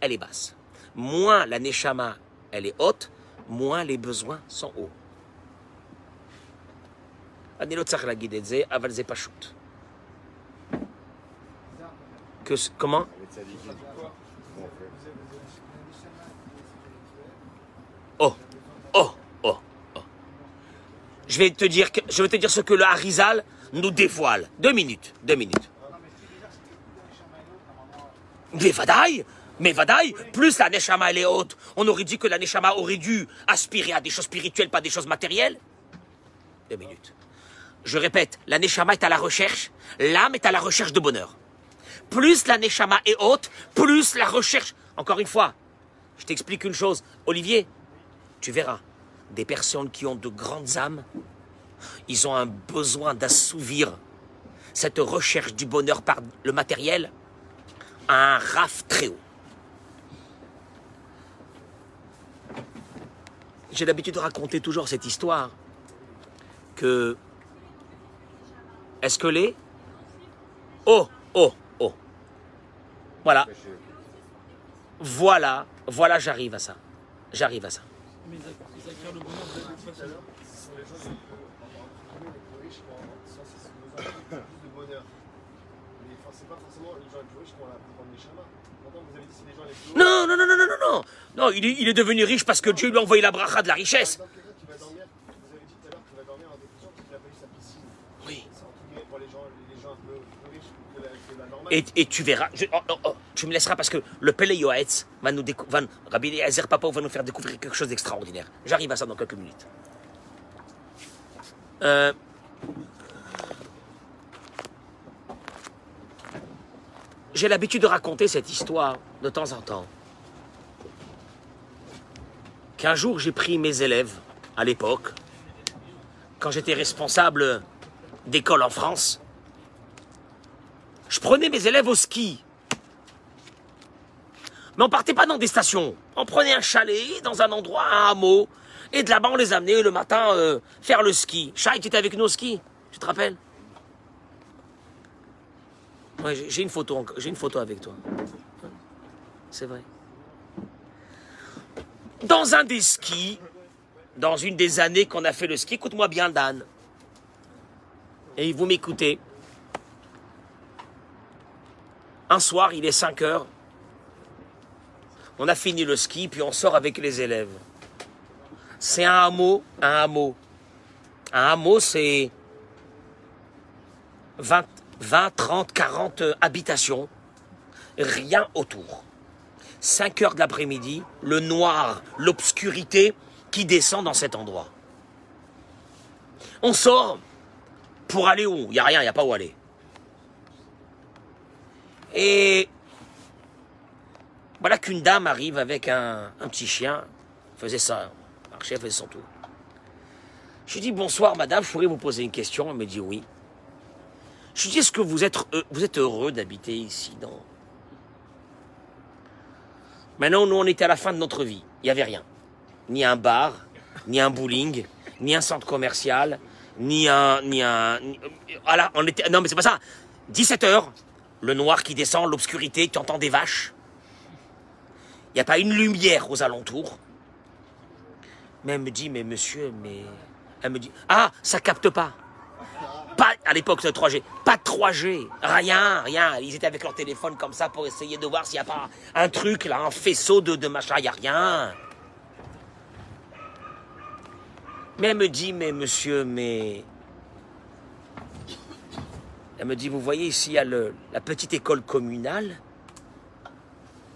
elle est basse. Moins la Neshama, elle est haute, moins les besoins sont hauts. אני לא צריך להגיד את זה, אבל זה פשוט. Que, ce- comment Les tzadikim. Comment on fait Oh, oh, oh, oh. Je vais te dire, que, je vais te dire ce que le Harizal nous dévoile. Deux minutes, deux minutes. Mais Vadaï, mais Vadaï, plus la Neshama elle est haute, on aurait dit que la Neshama aurait dû aspirer à des choses spirituelles, pas des choses matérielles. Deux minutes. Je répète, la Neshama est à la recherche, l'âme est à la recherche de bonheur. Plus la Neshama est haute, plus la recherche. Encore une fois, je t'explique une chose, Olivier, tu verras, des personnes qui ont de grandes âmes, ils ont un besoin d'assouvir cette recherche du bonheur par le matériel à un raf très haut. J'ai l'habitude de raconter toujours cette histoire que est-ce que les Oh, oh, oh. Voilà. Voilà, voilà, j'arrive à ça. J'arrive à ça. Non, non, non, non, non, non, non. Il est, il est devenu riche parce que Dieu lui a envoyé la bracha de la richesse. Et, tu verras, oh, oh, oh, tu me laisseras parce que le Pele Yoetz va nous Rabbi Papa va nous faire découvrir quelque chose d'extraordinaire. J'arrive à ça dans quelques minutes. Euh, J'ai l'habitude de raconter cette histoire de temps en temps. Qu'un jour j'ai pris mes élèves, à l'époque, quand j'étais responsable d'école en France, je prenais mes élèves au ski. Mais on partait pas dans des stations. On prenait un chalet dans un endroit, un hameau. Et de là-bas, on les amenait le matin euh, faire le ski. Chai, tu étais avec nous au ski Tu te rappelles? Ouais, j'ai- une j'ai une photo avec toi. C'est vrai. Dans un des skis, dans une des années qu'on a fait le ski, écoute-moi bien, Dan. Et vous m'écoutez. Un soir, il est 5 heures. On a fini le ski, puis on sort avec les élèves. C'est un hameau, un hameau. Un hameau, c'est 20, 20, 30, 40 euh, habitations. Rien autour. 5 heures de l'après-midi, le noir, l'obscurité qui descend dans cet endroit. On sort pour aller où? Il n'y a rien, il n'y a pas où aller. Et voilà qu'une dame arrive avec un, petit chien, faisait ça, marchait, faisait son tour. Je lui dis bonsoir madame, je pourrais vous poser une question Elle me dit oui. Je lui dis est-ce que vous êtes, heureux d'habiter ici dans... Maintenant, nous on était à la fin de notre vie, il n'y avait rien. Ni un bar, ni un bowling, ni un centre commercial, ni un... Ni- voilà, on était... Non mais c'est pas ça. 17 heures, le noir qui descend, l'obscurité, tu entends des vaches? Il n'y a pas une lumière aux alentours? Mais elle me dit, mais monsieur, mais... Elle me dit, ah, ça capte pas. Pas, à l'époque, de 3G. Pas de 3G. Rien, rien. Ils étaient avec leur téléphone comme ça pour essayer de voir s'il n'y a pas un truc, là, un faisceau de, de machin. Il n'y a rien. Mais elle me dit, mais monsieur, mais... Elle me dit, vous voyez ici, il y a le- la petite école communale.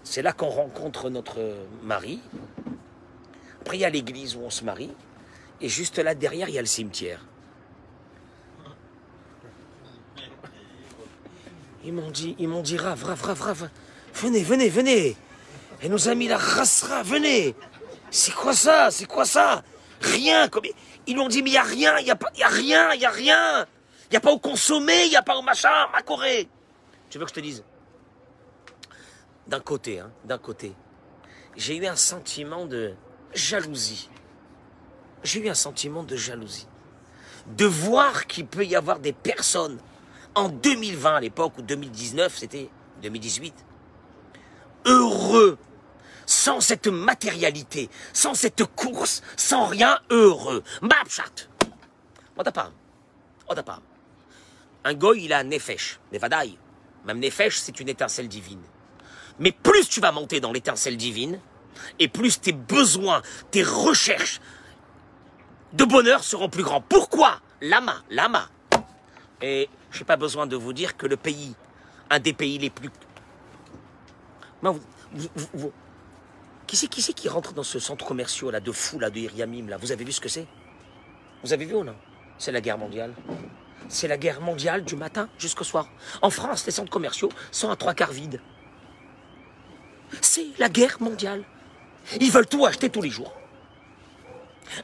C'est là qu'on rencontre notre mari. Après, il y a l'église où on se marie. Et juste là derrière, il y a le cimetière. Ils m'ont dit, ils m'ont dit, Rav, venez, venez, venez. Et nos amis la rassera, venez. C'est quoi ça? C'est quoi ça? Rien. Ils lui ont dit, mais il n'y a rien, il n'y a, a rien, il n'y a rien. Il n'y a pas au consommer, il n'y a pas au machin, ma Corée. Tu veux que je te dise? D'un côté, hein, d'un côté, j'ai eu un sentiment de, jalousie. J'ai eu un sentiment de jalousie. De voir qu'il peut y avoir des personnes en 2020 à l'époque, ou 2019, c'était 2018, heureux, sans cette matérialité, sans cette course, sans rien, heureux. Mbapchat. On t'a pas. On t'a pas. Un goy, il a un nefesh, nevadaï. Même nefesh, c'est une étincelle divine. Mais plus tu vas monter dans l'étincelle divine, et plus tes besoins, tes recherches de bonheur seront plus grands. Pourquoi? Lama, lama. Et je n'ai pas besoin de vous dire que le pays, un des pays les plus... Qui, c'est qui rentre dans ce centre commercial là, de fou là, de Iriamim là? Vous avez vu ce que c'est? Vous avez vu ou non? C'est la guerre mondiale. C'est la guerre mondiale du matin jusqu'au soir. En France, les centres commerciaux sont à trois quarts vides. C'est la guerre mondiale. Ils veulent tout acheter tous les jours.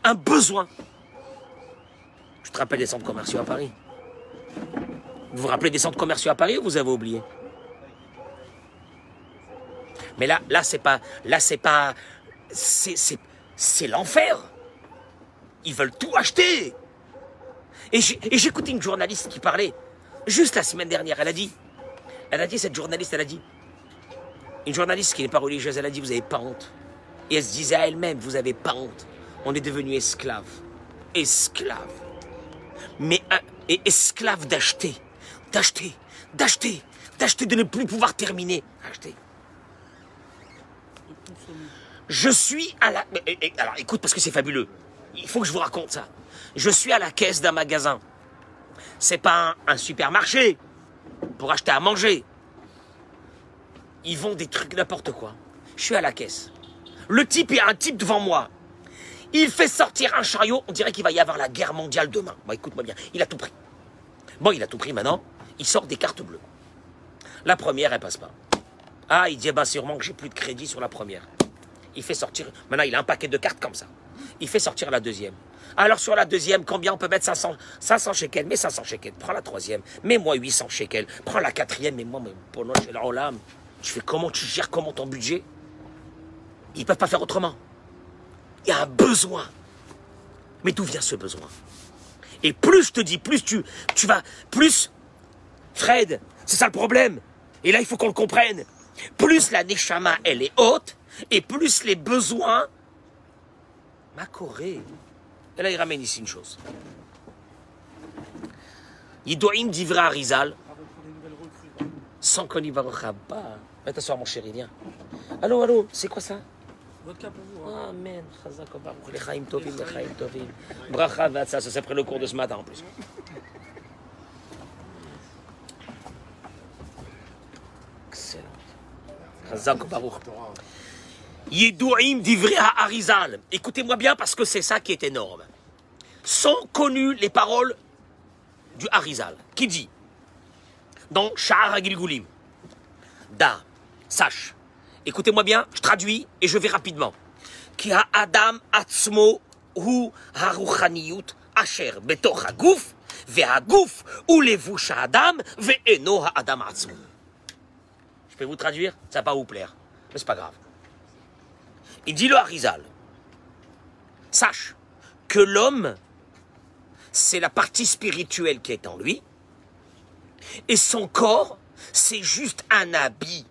Un besoin. Tu te rappelles des centres commerciaux à Paris? Vous vous rappelez des centres commerciaux à Paris ou vous avez oublié? Mais là, là, c'est pas. Là, c'est pas. C'est, c'est, c'est l'enfer. Ils veulent tout acheter. Et écouté une journaliste qui parlait, juste la semaine dernière. Elle a dit. Elle a dit, cette journaliste, elle a dit. Une journaliste qui n'est pas religieuse, elle a dit Vous avez pas honte. Et elle se disait à elle-même Vous avez pas honte. On est devenu esclave. Esclave. Mais un, et esclave d'acheter. D'acheter. D'acheter. D'acheter, de ne plus pouvoir terminer. Acheter. Je suis à la. Alors écoute, parce que c'est fabuleux. Il faut que je vous raconte ça. Je suis à la caisse d'un magasin. C'est pas un, supermarché pour acheter à manger. Ils vendent des trucs n'importe quoi. Je suis à la caisse. Le type, il y a un type devant moi. Il fait sortir un chariot. On dirait qu'il va y avoir la guerre mondiale demain. Bon, écoute-moi bien. Il a tout pris. Bon, il a tout pris maintenant. Il sort des cartes bleues. La première, elle passe pas. Ah, il dit, ben, sûrement que j'ai plus de crédit sur la première. Il fait sortir. Maintenant, il a un paquet de cartes comme ça. Il fait sortir la deuxième. Alors, sur la deuxième, combien on peut mettre 500, 500 shekels? Mets 500 shekels. Prends la troisième. Mets-moi 800 shekels. Prends la quatrième. Mets-moi, la lame. Je fais comment? Tu gères comment ton budget? Ils peuvent pas faire autrement. Il y a un besoin. Mais d'où vient ce besoin? Et plus je te dis, plus tu, tu vas, plus, Fred, c'est ça le problème. Et là, il faut qu'on le comprenne. Plus la neshama, elle est haute, et plus les besoins. Ma Corée. Et là, il ramène ici une chose. Yidoim divra Rizal, sans qu'on y va pas. Viens t'asseoir, mon chéri, viens. Allô, allô, c'est quoi ça? Vodka pour vous. hein. Amen. Chazak Baruch, Lechaim Tovim. Bracha Vatsa, ça c'est après le cours de ce matin en plus. Excellent. Chazak Baruch. Yedu'im divré à Harizal. Écoutez-moi bien parce que c'est ça qui est énorme. Sont connues les paroles du Harizal qui dit? Dans Shahar Gilgulim Da, sache. Écoutez-moi bien, je traduis et je vais rapidement. Ki Adam atzmo hu haruchaniyut asher betoch haguf ve'haguf ulevush Adam ve'eno Adam atzmo. Je peux vous traduire? Ça va pas vous plaire, mais c'est pas grave. Il dit le Harizal. Sache que l'homme, c'est la partie spirituelle qui est en lui, et son corps, c'est juste un habit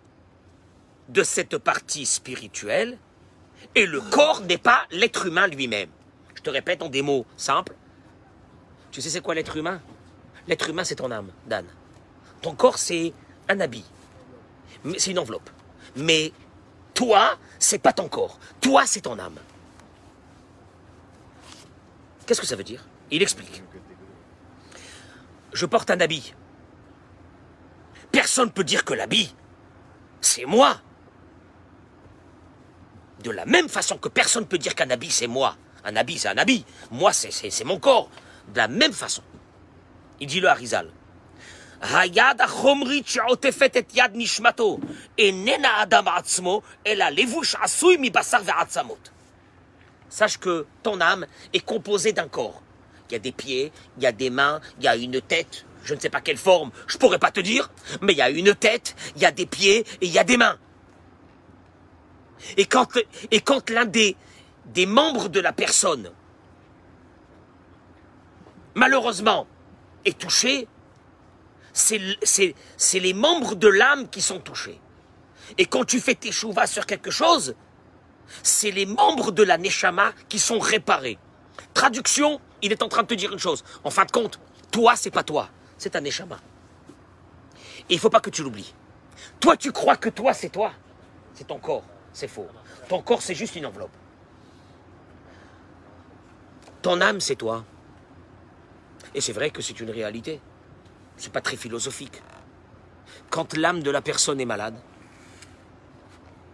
de cette partie spirituelle, et le corps n'est pas l'être humain lui-même. Je te répète en des mots simples. Tu sais c'est quoi l'être humain? L'être humain, c'est ton âme, Dan. Ton corps, c'est un habit. C'est une enveloppe. Mais toi, c'est pas ton corps. Toi, c'est ton âme. Qu'est-ce que ça veut dire? Il explique. Je porte un habit. Personne ne peut dire que l'habit, c'est moi. De la même façon que personne ne peut dire qu'un habit, c'est moi. Un habit, c'est un habit. Moi, c'est- mon corps. De la même façon. Il dit le Harizal. היד החומרית שעוטפת את יד נשמתו איננה האדם עצמו, אלא לבוש עשוי מבשר ועצמות. Sache que ton âme est composée d'un corps. Il y a des pieds, il y a des mains, il y a une tête, je ne sais pas quelle forme, je pourrais pas te dire, mais il y a une tête, il y a des pieds et il y a des mains. Et quand, et quand l'un des, des membres de la personne, malheureusement, est touché, c'est les membres de l'âme qui sont touchés. Et quand tu fais tes chouvas sur quelque chose, c'est les membres de la Neshama qui sont réparés. Traduction, il est en train de te dire une chose. En fin de compte, toi, c'est pas toi, c'est ta Neshama. Et il faut pas que tu l'oublies. Toi, tu crois que toi, c'est toi. C'est ton corps. C'est faux. Ton corps, c'est juste une enveloppe. Ton âme, c'est toi. Et c'est vrai que c'est une réalité. C'est pas très philosophique. Quand l'âme de la personne est malade,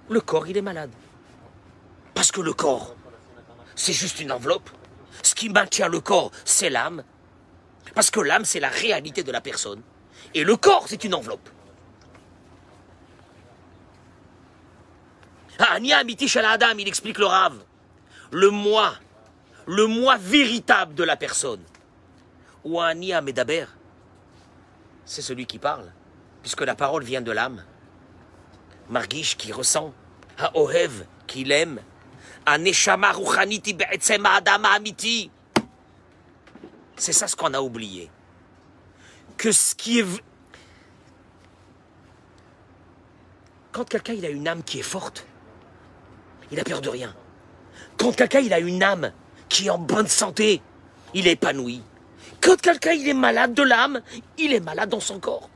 le corps, il est malade. Parce que le corps, c'est juste une enveloppe. Ce qui maintient le corps, c'est l'âme. Parce que l'âme, c'est la réalité de la personne. Et le corps, c'est une enveloppe. Ah, Adam, il explique le Rav. Le moi, le moi véritable de la personne. Ou Ania Medaber, c'est celui qui parle, puisque la parole vient de l'âme. Margish qui ressent, à Ohev qui l'aime. C'est ça ce qu'on a oublié. Que ce qui est. Quand quelqu'un il a une âme qui est forte, il a peur de rien. Quand quelqu'un il a une âme qui est en bonne santé, il est épanoui. Quand quelqu'un est malade de l'âme, il est malade dans son corps.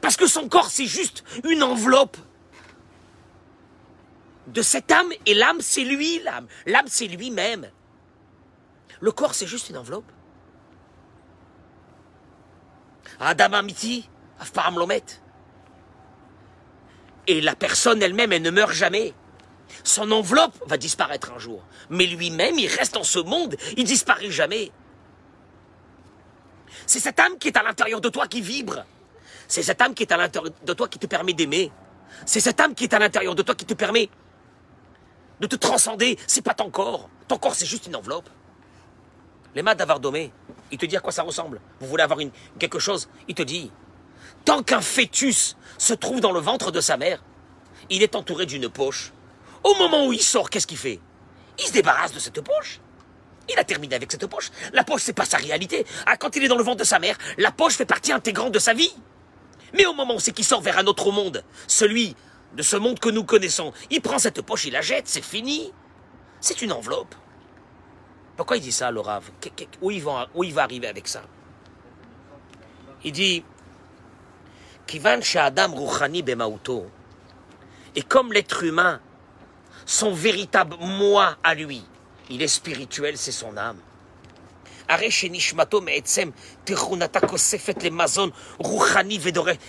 Parce que son corps c'est juste une enveloppe de cette âme et l'âme c'est lui l'âme. L'âme c'est lui-même. Le corps c'est juste une enveloppe. Adam Amiti, Afparam Lomet. Et la personne elle-même, elle ne meurt jamais. Son enveloppe va disparaître un jour. Mais lui-même, il reste dans ce monde, il disparaît jamais. C'est cette âme qui est à l'intérieur de toi qui vibre. C'est cette âme qui est à l'intérieur de toi qui te permet d'aimer. C'est cette âme qui est à l'intérieur de toi qui te permet de te transcender. C'est pas ton corps. Ton corps, c'est juste une enveloppe. Les maths d'Avardomé, il te dit à quoi ça ressemble. Vous voulez avoir quelque chose? Il te dit, tant qu'un fœtus se trouve dans le ventre de sa mère, il est entouré d'une poche. Au moment où il sort, qu'est-ce qu'il fait? Il se débarrasse de cette poche. Il a terminé avec cette poche. La poche, c'est pas sa réalité. Ah, quand il est dans le ventre de sa mère, la poche fait partie intégrante de sa vie. Mais au moment où c'est qu'il sort vers un autre monde, celui de ce monde que nous connaissons, il prend cette poche, il la jette, c'est fini. C'est une enveloppe. Pourquoi il dit ça, que- où, il va, où il va arriver avec ça? Il dit Kivan Adam Rouchani Bemauto. Et comme l'être humain, son véritable moi à lui, il est spirituel, c'est son âme.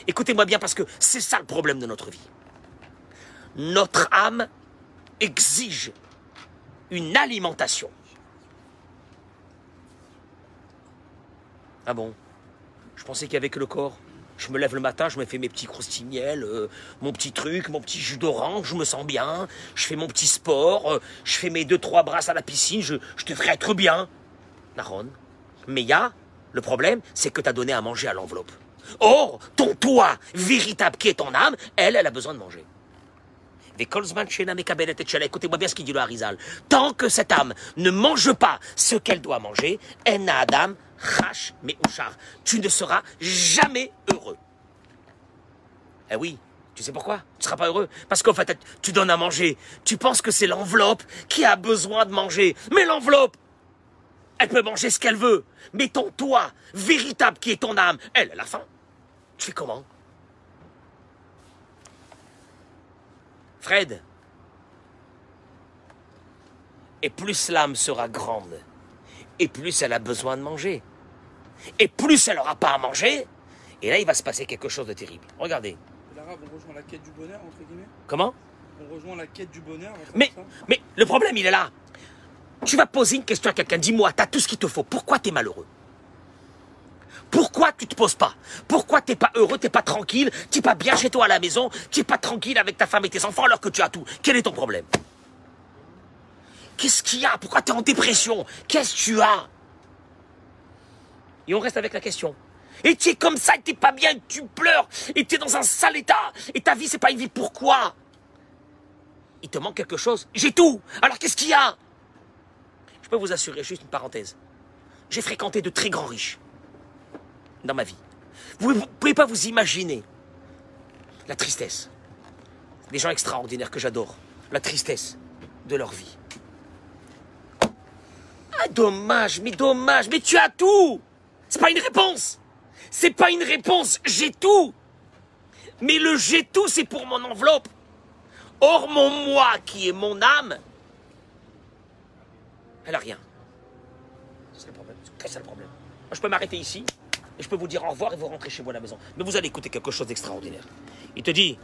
Écoutez-moi bien parce que c'est ça le problème de notre vie. Notre âme exige une alimentation. Ah bon? Je pensais qu'avec le corps, je me lève le matin, je me fais mes petits croustimiels, euh, mon petit truc, mon petit jus d'orange, je me sens bien, je fais mon petit sport, euh, je fais mes deux trois brasses à la piscine, je, je devrais être bien. Naron. Mais y a, le problème, c'est que tu as donné à manger à l'enveloppe. Or, ton toi véritable qui est ton âme, elle, elle a besoin de manger. Écoutez-moi bien ce qu'il dit le Harizal. Tant que cette âme ne mange pas ce qu'elle doit manger, en Adam, chash meuchar. Tu ne seras jamais heureux. Eh oui, tu sais pourquoi? Tu ne seras pas heureux Parce qu'en fait, tu donnes à manger. Tu penses que c'est l'enveloppe qui a besoin de manger. Mais l'enveloppe, elle peut manger ce qu'elle veut. Mais ton toi, véritable qui est ton âme, elle, elle a faim. Tu fais comment? Fred. Et plus l'âme sera grande, et plus elle a besoin de manger. Et plus elle n'aura pas à manger, et là il va se passer quelque chose de terrible. Regardez. L'arabe, on rejoint la quête du bonheur, entre guillemets. Comment? On rejoint la quête du bonheur. mais, mais le problème il est là. Tu vas poser une question à quelqu'un, dis-moi, t'as tout ce qu'il te faut, pourquoi t'es malheureux? Pourquoi tu te poses pas? Pourquoi t'es pas heureux, t'es pas tranquille, t'es pas bien chez toi à la maison, t'es pas tranquille avec ta femme et tes enfants alors que tu as tout? Quel est ton problème? Qu'est-ce qu'il y a? Pourquoi t'es en dépression? Qu'est-ce que tu as? Et on reste avec la question. Et tu es comme ça, et t'es pas bien, tu pleures, et tu es dans un sale état, et ta vie c'est pas une vie. Pourquoi? Il te manque quelque chose. J'ai tout. Alors qu'est-ce qu'il y a? Je peux vous assurer, juste une parenthèse. J'ai fréquenté de très grands riches dans ma vie. Vous ne pouvez pas vous imaginer la tristesse. Des gens extraordinaires que j'adore. La tristesse de leur vie. Ah, dommage, mais dommage, mais tu as tout. C'est pas une réponse. C'est pas une réponse. J'ai tout. Mais le j'ai tout, c'est pour mon enveloppe. Or, mon moi, qui est mon âme, elle a rien. C'est le problème. C'est le problème. Je peux m'arrêter ici et je peux vous dire au revoir et vous rentrez chez vous à la maison. Mais vous allez écouter quelque chose d'extraordinaire. Il te dit,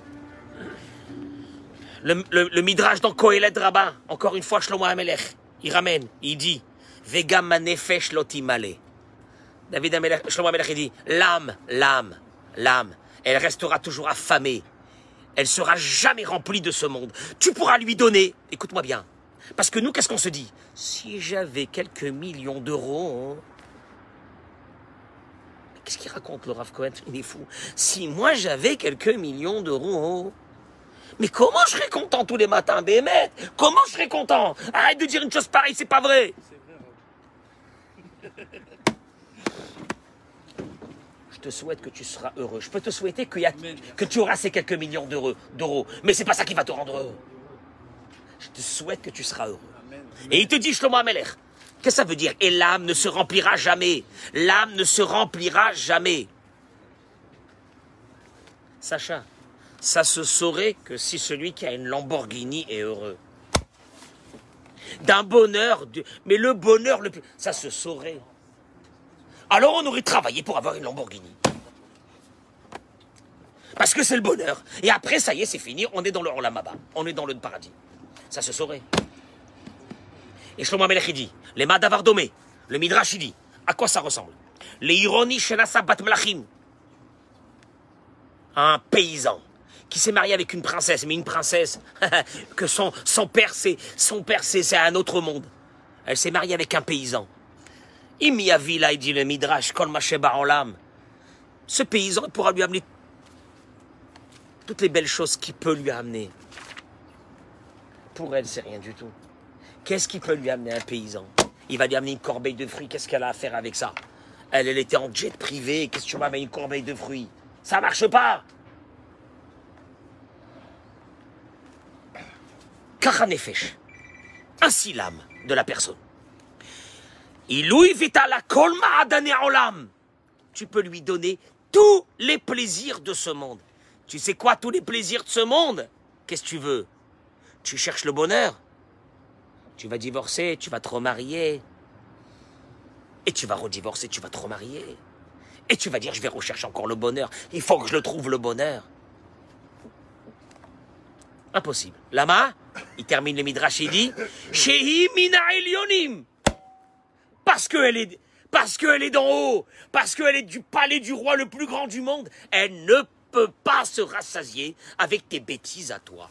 le, le, Midrash dans Kohelet Rabbin, encore une fois, Shlomo Amelech, il ramène, il dit, Vega manefesh lotimale. David il dit, l'âme, l'âme, l'âme, elle restera toujours affamée. Elle sera jamais remplie de ce monde. Tu pourras lui donner, écoute-moi bien, parce que nous, qu'est-ce qu'on se dit? Si j'avais quelques millions d'euros, Qu'est-ce qu'il raconte le Rav Cohen? Il est fou. Si moi j'avais quelques millions d'euros, mais comment je serais content tous les matins, Bémet? Comment je serais content? Arrête de dire une chose pareille, c'est pas vrai. Je te souhaite que tu seras heureux. Je peux te souhaiter que tu auras ces quelques millions d'euros. Mais c'est pas ça qui va te rendre heureux. Je te souhaite que tu seras heureux. Et il te dit, Shlomo Amelech, qu'est-ce que ça veut dire? Et l'âme ne se remplira jamais. L'âme ne se remplira jamais. Sacha, ça se saurait que si celui qui a une Lamborghini est heureux. D'un bonheur, mais le bonheur le plus... Ça se saurait. Alors on aurait travaillé pour avoir une Lamborghini. Parce que c'est le bonheur. Et après, ça y est, c'est fini, on est dans le Olamaba. On est dans le paradis. Ça se saurait. Et Shlomo Amelech il dit, les Madavar Domé, le Midrash dit, à quoi ça ressemble? Les Ironi Shenasa. Un paysan qui s'est marié avec une princesse, mais une princesse <laughs> que son, son père c'est son père c'est un autre monde. Elle s'est mariée avec un paysan. Imiyavi là, il dit le Midrash, Kol Masheba Olam. Ce paysan il pourra lui amener toutes les belles choses qu'il peut lui amener. Pour elle, c'est rien du tout. Qu'est-ce qui peut lui amener un paysan? Il va lui amener une corbeille de fruits. Qu'est-ce qu'elle a à faire avec ça? Elle, elle était en jet privé. Qu'est-ce que tu m'amènes une corbeille de fruits? Ça marche pas Karanefesh. Ainsi l'âme de la personne. Iloui vita la kolma adane olam. Tu peux lui donner tous les plaisirs de ce monde. Tu sais quoi, tous les plaisirs de ce monde? Qu'est-ce que tu veux? Tu cherches le bonheur? Tu vas divorcer, tu vas te remarier. Et tu vas redivorcer, tu vas te remarier. Et tu vas dire, je vais rechercher encore le bonheur. Il faut que je le trouve, le bonheur. Impossible. Lama, il termine le Midrash, il dit, Shehi mina elyonim. Parce qu'elle est, parce qu'elle est d'en haut, parce qu'elle est du palais du roi le plus grand du monde, elle ne peut pas se rassasier avec tes bêtises à toi.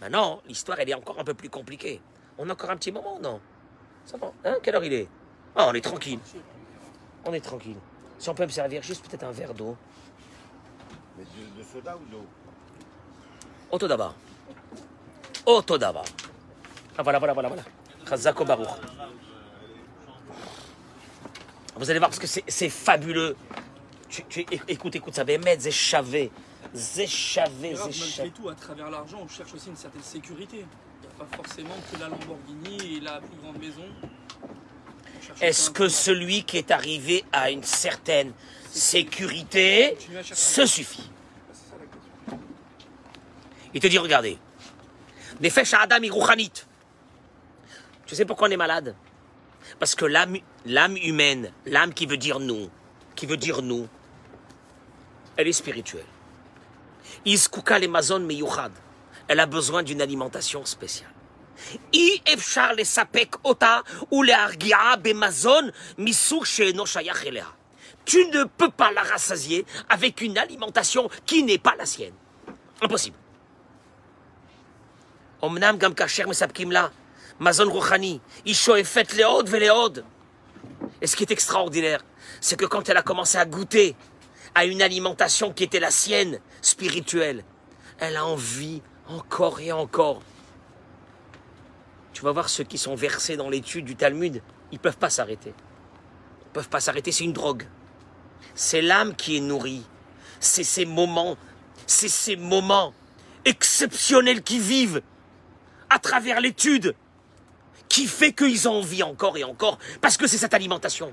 Maintenant, l'histoire, elle est encore un peu plus compliquée. On a encore un petit moment, non? Ça va Hein? Quelle heure il est? Ah, on est tranquille. On est tranquille. Si on peut me servir juste peut-être un verre d'eau. Mais de, de soda ou d'eau Auto d'abord. D'abord. Ah, voilà, voilà, voilà, voilà. Chazako Baruch. Vous allez voir parce que c'est fabuleux. Tu, tu- é- écoute, écoute, ça va mettre, c'est chavé. C'est chavé, c'est malgré tout, à travers l'argent, on cherche aussi une certaine sécurité. Il n'y a pas forcément que la Lamborghini et la plus grande maison. Est-ce que celui qui est arrivé à une certaine sécurité se suffit. Il te dit, regardez, Nefesh Adam Irouchanit. Tu sais pourquoi on est malade? Parce que l'âme, humaine, l'âme qui veut dire nous, qui veut dire nous, elle est spirituelle. Iskouka le mazon meyuchad. Elle a besoin d'une alimentation spéciale. Tu ne peux pas la rassasier avec une alimentation qui n'est pas la sienne. Impossible. אמנם גם כאשר מספקים לה מזון רוחני, היא שואפת לעוד ולעוד. Et ce qui est extraordinaire, c'est que quand elle a commencé à goûter à une alimentation qui était la sienne, spirituelle, elle a envie encore et encore. Tu vas voir ceux qui sont versés dans l'étude du Talmud, ils ne peuvent pas s'arrêter. Ils ne peuvent pas s'arrêter, c'est une drogue. C'est l'âme qui est nourrie. C'est ces moments, c'est ces moments exceptionnels qui vivent à travers l'étude qui fait qu'ils ont envie encore et encore, parce que c'est cette alimentation.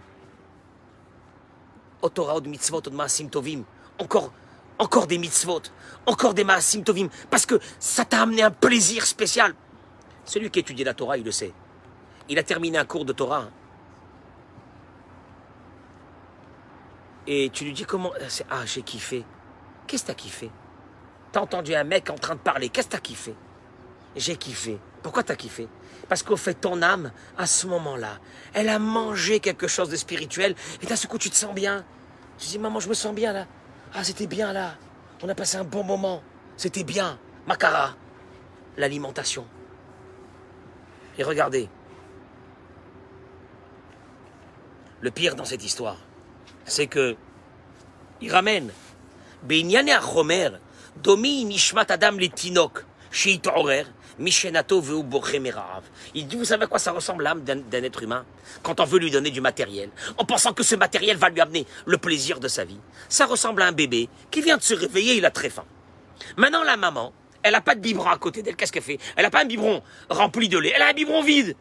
Mitzvot. Encore, encore des mitzvot, encore des maasim tovim, parce que ça t'a amené un plaisir spécial. Celui qui étudie la Torah, il le sait. Il a terminé un cours de Torah. Et tu lui dis comment c'est- Ah, j'ai kiffé. Qu'est-ce que t'as kiffé? T'as entendu un mec en train de parler. Qu'est-ce que t'as kiffé? j'ai kiffé. Pourquoi t'as kiffé? Parce qu'au fait, ton âme, à ce moment-là, elle a mangé quelque chose de spirituel, et d'un coup, tu te sens bien. Tu dis, maman, je me sens bien là. Ah, c'était bien là. On a passé un bon moment. C'était bien. Macara. L'alimentation. Et regardez. Le pire dans cette histoire, c'est que il ramène Benyane Achomer, Domi Nishmat Adam Letinok, Sheitorer, Mishenato veu Il dit, vous savez à quoi ça ressemble à l'âme d'un être humain? Quand on veut lui donner du matériel, en pensant que ce matériel va lui amener le plaisir de sa vie. Ça ressemble à un bébé qui vient de se réveiller, il a très faim. Maintenant, la maman, elle n'a pas de biberon à côté d'elle, qu'est-ce qu'elle fait? Elle n'a pas un biberon rempli de lait, elle a un biberon vide.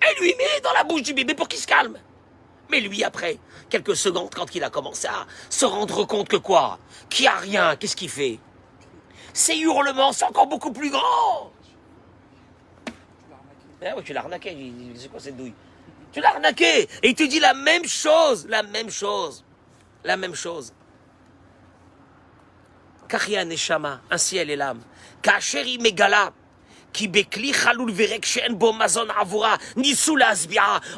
Elle lui met dans la bouche du bébé pour qu'il se calme. Mais lui, après, quelques secondes, quand il a commencé à se rendre compte que quoi? Qu'il n'y a rien, qu'est-ce qu'il fait? Ses hurlements sont encore beaucoup plus grands Tu l'as arnaqué. Oui, tu l'as arnaqué, c'est quoi cette douille? Tu l'as arnaqué Et il te dit la même chose, la même chose, la même chose. Kachia Neshama, ainsi elle est l'âme. Kacheri Megala, qui bekli chaloul verek mazon avura.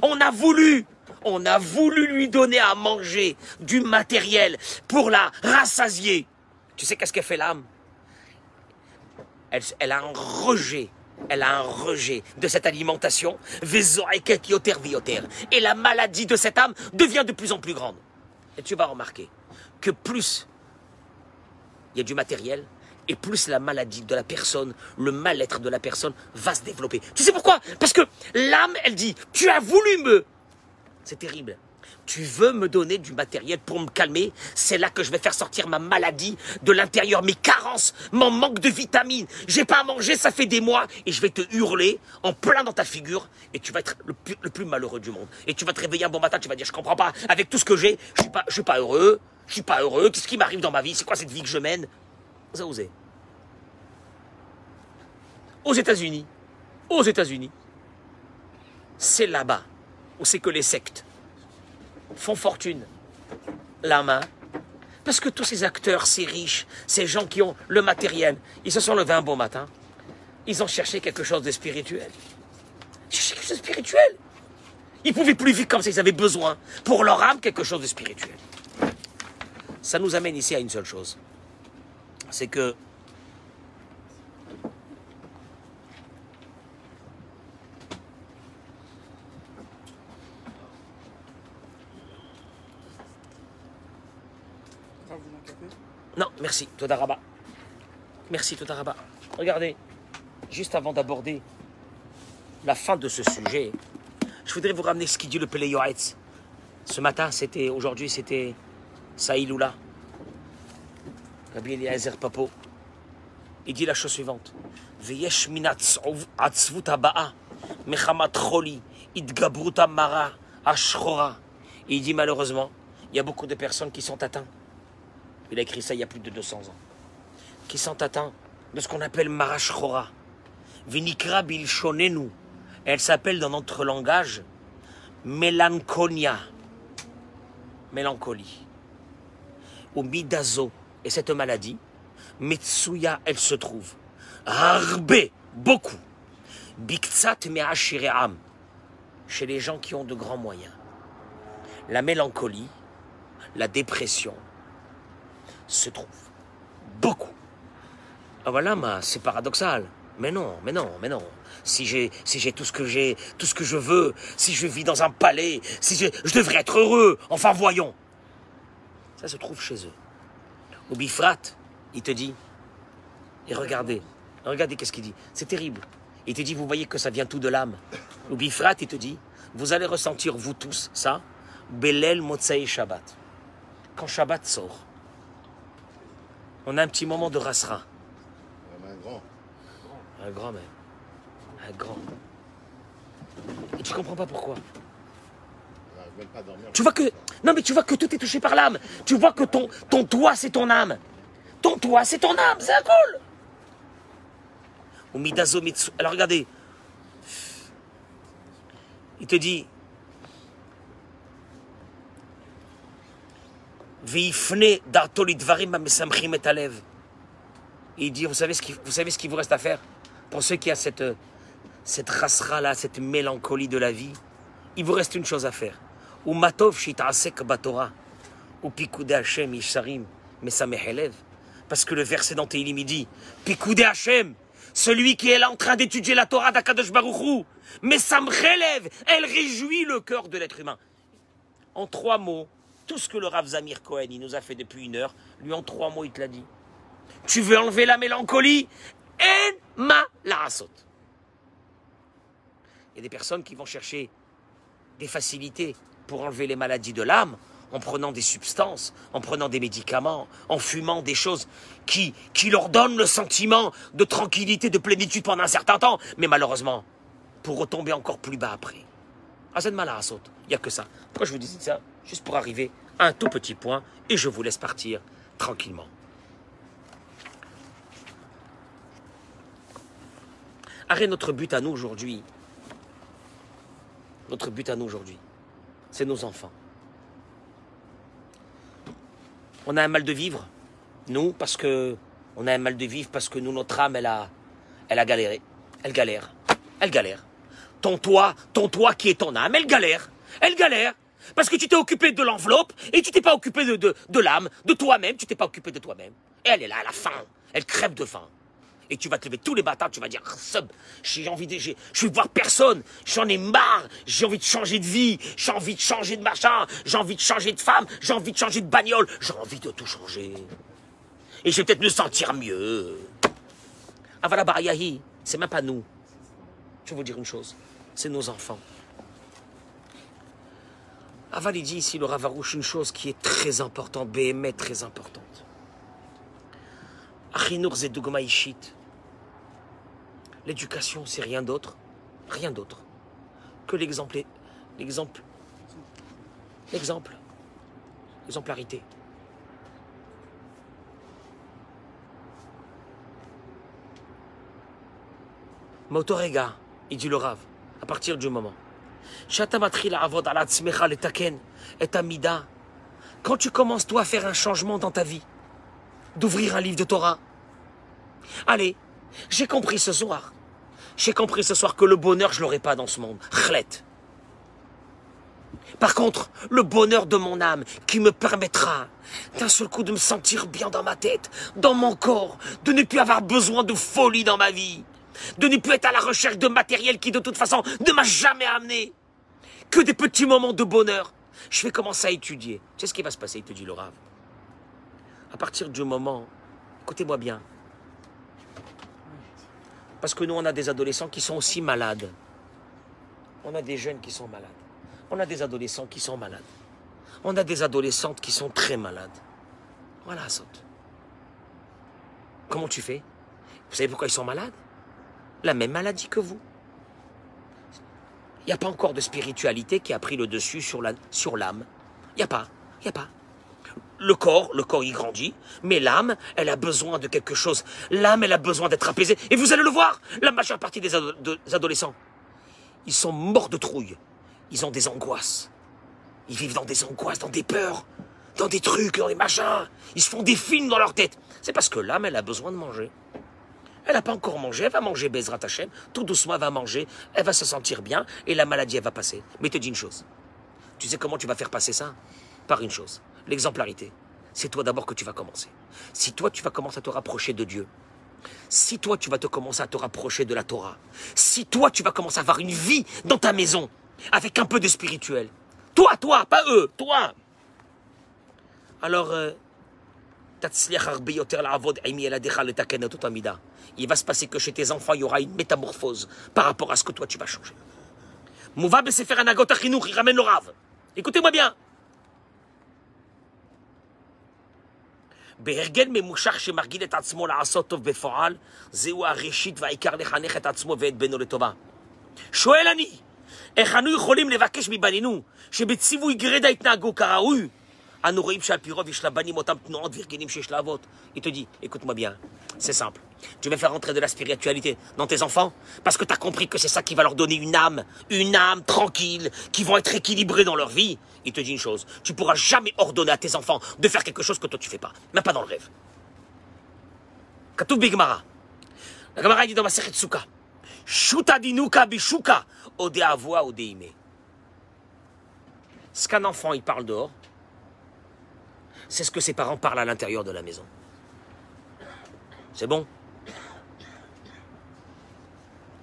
On a voulu, on a voulu lui donner à manger du matériel pour la rassasier. Tu sais qu'est-ce qu'elle fait l'âme? Elle, a un rejet. Elle a un rejet de cette alimentation. Et la maladie de cette âme devient de plus en plus grande. Et tu vas remarquer que plus il y a du matériel, et plus la maladie de la personne, le mal-être de la personne va se développer. Tu sais pourquoi? Parce que l'âme, elle dit, tu as voulu me... C'est terrible. Tu veux me donner du matériel pour me calmer, c'est là que je vais faire sortir ma maladie de l'intérieur, mes carences, mon manque de vitamines. J'ai pas à manger, ça fait des mois, et je vais te hurler en plein dans ta figure, et tu vas être le plus, malheureux du monde. Et tu vas te réveiller un bon matin, tu vas dire, je comprends pas, avec tout ce que j'ai, je suis pas, suis pas heureux, je suis pas heureux, qu'est-ce qui m'arrive dans ma vie, c'est quoi cette vie que je mène? Vous osé. Aux États-Unis, aux États-Unis, c'est là-bas où c'est que les sectes font fortune. La main. Parce que tous ces acteurs, ces riches, ces gens qui ont le matériel, ils se sont levés un bon matin. Ils ont cherché quelque chose de spirituel. Ils cherchaient quelque chose de spirituel. Ils pouvaient plus vivre comme ça, ils avaient besoin pour leur âme quelque chose de spirituel. Ça nous amène ici à une seule chose. C'est que Ah, vous voulez un café Non, merci, Toda Rabba. Merci, Toda Rabba. Regardez, juste avant d'aborder la fin de ce sujet, je voudrais vous ramener ce qu'il dit le Pele Yoetz. Ce matin, c'était, aujourd'hui, c'était Saïloula. Rabbi Eliezer Papo. Il dit la chose suivante. Veyesh min atzov- atzvut haba'a, mechamat choli, idgabrut ashchora. Il dit malheureusement, il y a beaucoup de personnes qui sont atteintes il a écrit ça il y a plus de 200 ans. Qui sont atteints de ce qu'on appelle Marash Chora. Vinikra Bilshonenu. Elle s'appelle dans notre langage Mélancolia. Mélancolie. Ou Midazo. Et cette maladie, Metsuya, elle se trouve. Arbe, beaucoup. Biktsat Me'ashire'am. Chez les gens qui ont de grands moyens. La mélancolie, la dépression, se trouve. Beaucoup. Ah voilà, ma, c'est paradoxal. Mais non, mais non, mais non. Si j'ai, si j'ai tout ce que j'ai, tout ce que je veux, si je vis dans un palais, si je, je devrais être heureux. Enfin, voyons. Ça se trouve chez eux. Au Bifrat, il te dit. Et regardez, regardez qu'est-ce qu'il dit. C'est terrible. Il te dit, vous voyez que ça vient tout de l'âme. Ou Bifrat, il te dit, vous allez ressentir, vous tous, ça, Belel Motsai Shabbat. Quand Shabbat sort, on a un petit moment de a un grand. Un grand même. Un grand. Et tu comprends pas pourquoi. Pas dormir. Tu vois que. Non, mais tu vois que tout est touché par l'âme. Tu vois que ton, ton toit, c'est ton âme. Ton toit, c'est ton âme. C'est un cool. Alors regardez. Il te dit. Il dit, vous savez, ce qui, vous savez ce vous reste à faire? Pour ceux qui ont cette, cette rasra-là, cette mélancolie de la vie, il vous reste une chose à faire. Ou matov shitasek batora. Ou Hashem yisharim mesamech elev. Parce que le verset dans Teilim il dit Pikoudé Hashem, celui qui est là en train d'étudier la Torah d'Akadosh Baruchou, mesamech elev, elle réjouit le cœur de l'être humain. En trois mots, tout ce que le Rav Zamir Cohen il nous a fait depuis une heure, lui en trois mots il te l'a dit. Tu veux enlever la mélancolie En ma la. Il y a des personnes qui vont chercher des facilités pour enlever les maladies de l'âme en prenant des substances, en prenant des médicaments, en fumant des choses qui leur donnent le sentiment de tranquillité, de plénitude pendant un certain temps, mais malheureusement, pour retomber encore plus bas après. Il n'y a que ça. Pourquoi je vous dis ça? Juste pour arriver à un tout petit point et je vous laisse partir tranquillement. Arrête notre but à nous aujourd'hui. Notre but à nous aujourd'hui, c'est nos enfants. On a un mal de vivre, nous, parce que on a un mal de vivre parce que nous, notre âme, elle a, elle a galéré. Elle galère. Elle galère. Ton toit, ton toit qui est ton âme, elle galère. Elle galère. Parce que tu t'es occupé de l'enveloppe et tu t'es pas occupé de, l'âme, de toi-même, tu t'es pas occupé de toi-même. Et elle est là à la faim. Elle crève de faim. Et tu vas te lever tous les matins, tu vas dire, sub, j'ai envie de, je voir personne, j'en ai marre, j'ai envie de changer de vie, j'ai envie de changer de machin, j'ai envie de changer de femme, j'ai envie de changer de bagnole, j'ai envie de tout changer. Et je vais peut-être me sentir mieux. Avala Barayahi, c'est même pas nous. Je vais vous dire une chose, c'est nos enfants. Aval, ici, le Ravarouche, une chose qui est très importante, BME très importante. Achinour Zedugma. L'éducation, c'est rien d'autre, rien d'autre que l'exemple, l'exemple, l'exemple, l'exemplarité. Motorega, il dit le rave. à partir du moment. Quand tu commences, toi, à faire un changement dans ta vie, d'ouvrir un livre de Torah. Allez, j'ai compris ce soir. J'ai compris ce soir que le bonheur, je l'aurai pas dans ce monde. Chlet. Par contre, le bonheur de mon âme qui me permettra d'un seul coup de me sentir bien dans ma tête, dans mon corps, de ne plus avoir besoin de folie dans ma vie, de ne plus être à la recherche de matériel qui de toute façon ne m'a jamais amené que des petits moments de bonheur. Je vais commencer à étudier. Tu sais ce qui va se passer, il te dit le Rav. À partir du moment, écoutez-moi bien, parce que nous, on a des adolescents qui sont aussi malades. On a des jeunes qui sont malades. On a des adolescents qui sont malades. On a des adolescentes qui sont très malades. Voilà, saute. Comment tu fais? Vous savez pourquoi ils sont malades? La même maladie que vous. Il n'y a pas encore de spiritualité qui a pris le dessus sur la- sur l'âme. Il n'y a pas. Il n'y a pas. Le corps, le corps, il grandit, mais l'âme, elle a besoin de quelque chose. L'âme, elle a besoin d'être apaisée. Et vous allez le voir, la majeure partie des, des adolescents, ils sont morts de trouille. Ils ont des angoisses. Ils vivent dans des angoisses, dans des peurs, dans des trucs, dans des machins. Ils se font des films dans leur tête. C'est parce que l'âme, elle a besoin de manger. Elle n'a pas encore mangé, elle va manger Bezrat Hashem. Tout doucement, elle va manger, elle va se sentir bien et la maladie, elle va passer. Mais te dis une chose. Tu sais comment tu vas faire passer ça? Par une chose, l'exemplarité. C'est toi d'abord que tu vas commencer. Si toi, tu vas commencer à te rapprocher de Dieu, si toi, tu vas te commencer à te rapprocher de la Torah, si toi, tu vas commencer à avoir une vie dans ta maison, avec un peu de spirituel, toi, toi, pas eux, toi, alors, euh, Il va se passer que chez tes enfants, il y aura une métamorphose par rapport à ce que toi, tu vas changer. מובא בספר הנהגות החינוך, ירמן לו רב. écoutez-moi bien. בהרגל ממושך שמרגיל את עצמו לעשות טוב בפועל, זהו הראשית והעיקר לחנך את עצמו ואת בנו לטובה. שואל אני, איך אנו יכולים לבקש מבנינו שבציווי גרידא יתנהגו כראוי? il te dit, écoute-moi bien, c'est simple. Tu vas faire entrer de la spiritualité dans tes enfants? Parce que tu as compris que c'est ça qui va leur donner une âme, une âme tranquille, qui vont être équilibrés dans leur vie. Il te dit une chose, tu pourras jamais ordonner à tes enfants de faire quelque chose que toi tu fais pas, même pas dans le rêve. Katou Bigmara. La Gemara dit dans ma série de Souka, Shuta dinuka bishuka, ode avua ode Ce qu'un enfant il parle dehors, c'est ce que ses parents parlent à l'intérieur de la maison. C'est bon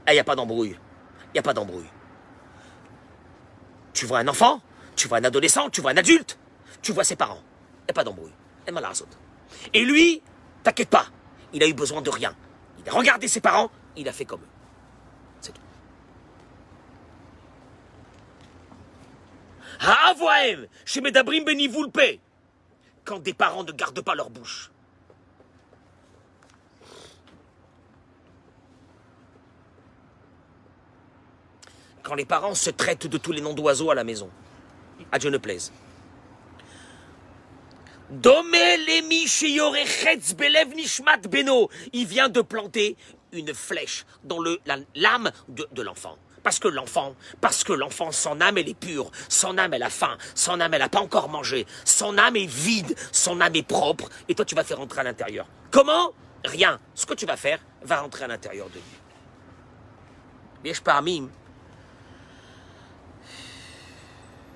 Il n'y a pas d'embrouille. Il n'y a pas d'embrouille. Tu vois un enfant, tu vois un adolescent, tu vois un adulte, tu vois ses parents. Il n'y a pas d'embrouille. Et lui, t'inquiète pas, il a eu besoin de rien. Il a regardé ses parents, il a fait comme eux. C'est tout. Haavoaem, chez Medabrim Benivulpe. Quand des parents ne gardent pas leur bouche. Quand les parents se traitent de tous les noms d'oiseaux à la maison. À Dieu ne plaise. Il vient de planter une flèche dans l'âme de l'enfant. Parce que l'enfant, parce que l'enfant, son âme, elle est pure, son âme, elle a faim, son âme, elle n'a pas encore mangé, son âme est vide, son âme est propre, et toi, tu vas faire rentrer à l'intérieur. Comment? Rien. Ce que tu vas faire va rentrer à l'intérieur de lui. Viens, parmi.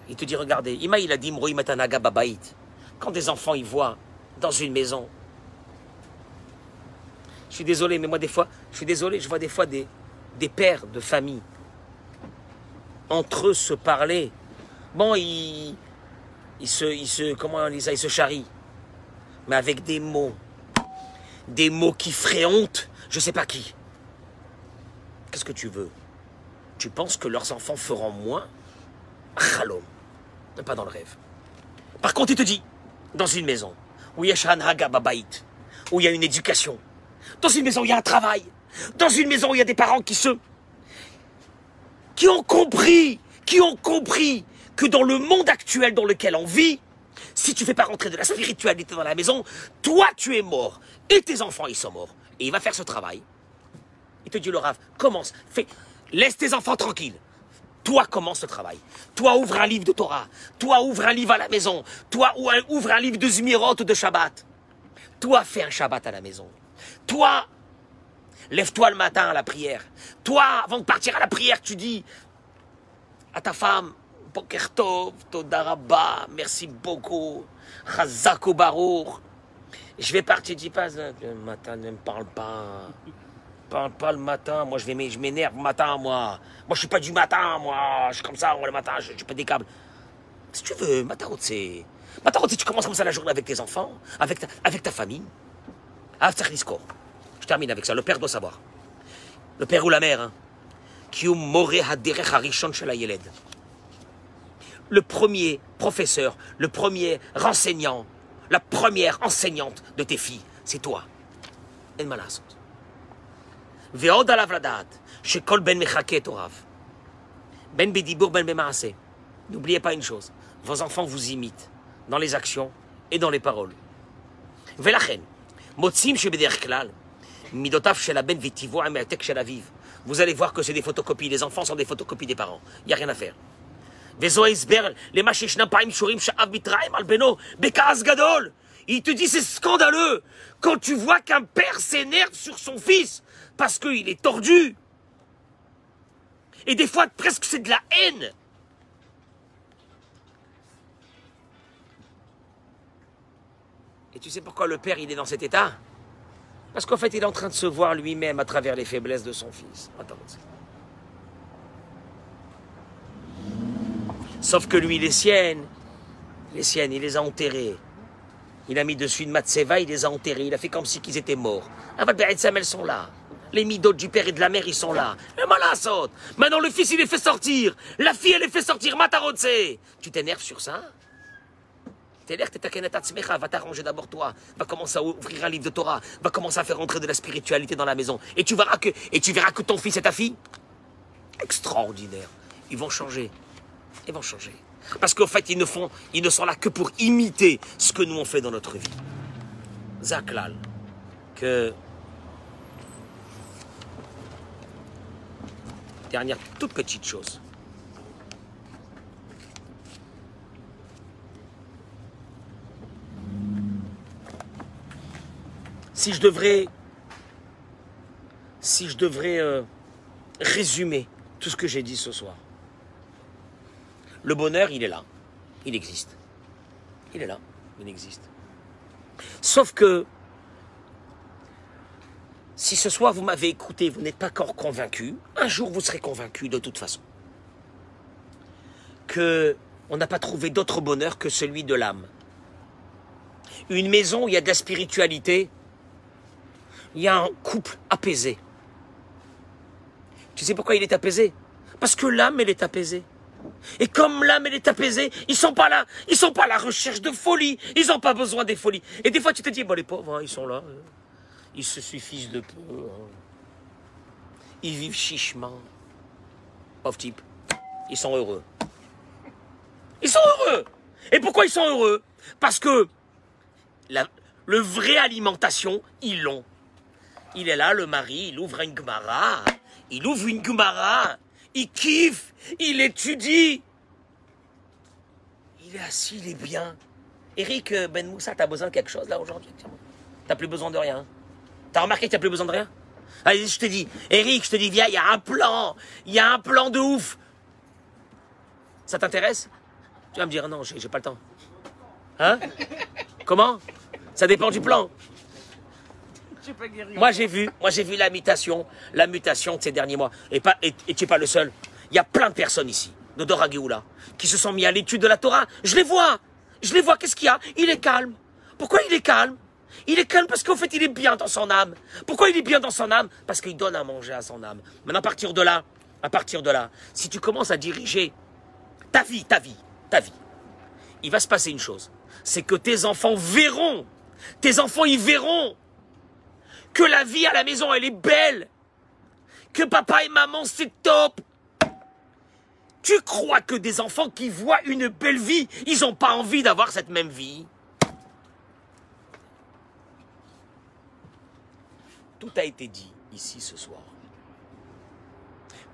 Il te dit, regardez, Ima, il a dit, matanaga babaït. Quand des enfants, ils voient dans une maison, je suis désolé, mais moi, des fois, je suis désolé, je vois des fois des pères de famille entre eux se parler. Bon, ils, ils se, comment on ils se charrient. Mais avec des mots, des mots qui feraient honte, je sais pas qui. Qu'est-ce que tu veux? Tu penses que leurs enfants feront moins? Chalom. Pas dans le rêve. Par contre, il te dit, dans une maison, où il y a où il y a une éducation, dans une maison où il y a un travail, dans une maison où il y a des parents qui se... qui ont compris, qui ont compris que dans le monde actuel dans lequel on vit, si tu fais pas rentrer de la spiritualité dans la maison, toi tu es mort et tes enfants ils sont morts. Et il va faire ce travail. Il te dit le Rav, commence, fais, laisse tes enfants tranquilles. Toi commence ce travail. Toi ouvre un livre de Torah. Toi ouvre un livre à la maison. Toi ou- ouvre un livre de Zmirot ou de Shabbat. Toi fais un Shabbat à la maison. Toi lève-toi le matin à la prière. Toi avant de partir à la prière tu dis à ta femme, Boker Tov, Toda Rabba, merci beaucoup, Chazako Baruch. Je vais partir, dis pas, euh, le matin, ne me parle pas. Parle pas le matin, moi je vais je m'énerve le matin, moi. Moi je suis pas du matin, moi. Je suis comme ça, moi le matin, je, je pète des câbles. Si tu veux, Matarotse. Matarotse, tu commences comme ça la journée avec tes enfants, avec ta, avec ta famille termine avec ça. Le père doit savoir. Le père ou la mère. Hein. Le premier professeur, le premier renseignant, la première enseignante de tes filles, c'est toi. N'oubliez pas une chose, vos enfants vous imitent dans les actions et dans les paroles. Velachen, motzim shebeder klal, vous allez voir que c'est des photocopies. Les enfants sont des photocopies des parents. Il n'y a rien à faire. Il te dit c'est scandaleux quand tu vois qu'un père s'énerve sur son fils parce qu'il est tordu. Et des fois, presque c'est de la haine. Et tu sais pourquoi le père, il est dans cet état? Parce qu'en fait il est en train de se voir lui-même à travers les faiblesses de son fils. Sauf que lui, les siennes, les siennes, il les a enterrées. Il a mis dessus une matseva, il les a enterrés, il a fait comme si qu'ils étaient morts. Aval Be'etzem, elles sont là. Les midotes du père et de la mère, ils sont là. Le malasot. Maintenant, le fils, il les fait sortir. La fille, elle les fait sortir. Matarotse. Tu t'énerves sur ça T'énerves, t'es atzmecha. Va t'arranger d'abord toi. Va commencer à ouvrir un livre de Torah. Va commencer à faire entrer de la spiritualité dans la maison. Et tu verras que, et tu verras que ton fils et ta fille, extraordinaire. Ils vont changer. Ils vont changer. Parce qu'au fait, ils ne, font, ils ne sont là que pour imiter ce que nous on fait dans notre vie. Zaklal, que. Dernière toute petite chose. Si je devrais. Euh, résumer tout ce que j'ai dit ce soir. Le bonheur, il est là. Il existe. Il est là. Il existe. Sauf que, si ce soir vous m'avez écouté, vous n'êtes pas encore convaincu, un jour vous serez convaincu de toute façon. Que on n'a pas trouvé d'autre bonheur que celui de l'âme. Une maison où il y a de la spiritualité, il y a un couple apaisé. Tu sais pourquoi il est apaisé? Parce que l'âme, elle est apaisée. Et comme l'âme, elle est apaisée, ils sont pas là. Ils sont pas à la recherche de folie. Ils n'ont pas besoin des folies. Et des fois, tu te dis, bon, les pauvres, hein, ils sont là. euh, Ils se suffisent de peu. hein. Ils vivent chichement. Pauvre type. Ils sont heureux. Ils sont heureux. Et pourquoi ils sont heureux? Parce que la, le vrai alimentation, ils l'ont. Il est là, le mari, il ouvre une Gemara. Il ouvre une Gemara. Il kiffe. Il étudie. Il est assis, il est bien. Eric euh, Ben Moussa, t'as besoin de quelque chose là aujourd'hui? T'as plus besoin de rien. T'as remarqué que t'as plus besoin de rien? Allez, je te dis, Eric, je te dis, viens, il y a un plan. Il y a un plan de ouf. Ça t'intéresse? Tu vas me dire, non, j'ai pas le temps. Hein? Comment? Ça dépend du plan. Moi j'ai vu, moi j'ai vu la mutation, la mutation de ces derniers mois. Et tu n'es pas le seul. Il y a plein de personnes ici, de Dora Géoula, qui se sont mis à l'étude de la Torah. Je les vois, je les vois. Qu'est-ce qu'il y a? Il est calme. Pourquoi il est calme? Il est calme parce qu'en fait il est bien dans son âme. Pourquoi il est bien dans son âme? Parce qu'il donne à manger à son âme. Maintenant à partir de là, à partir de là, si tu commences à diriger ta vie, ta vie, ta vie, il va se passer une chose. C'est que tes enfants verront, tes enfants y verront que la vie à la maison, elle est belle. Que papa et maman, c'est top. Tu crois que des enfants qui voient une belle vie, ils n'ont pas envie d'avoir cette même vie? Tout a été dit ici ce soir.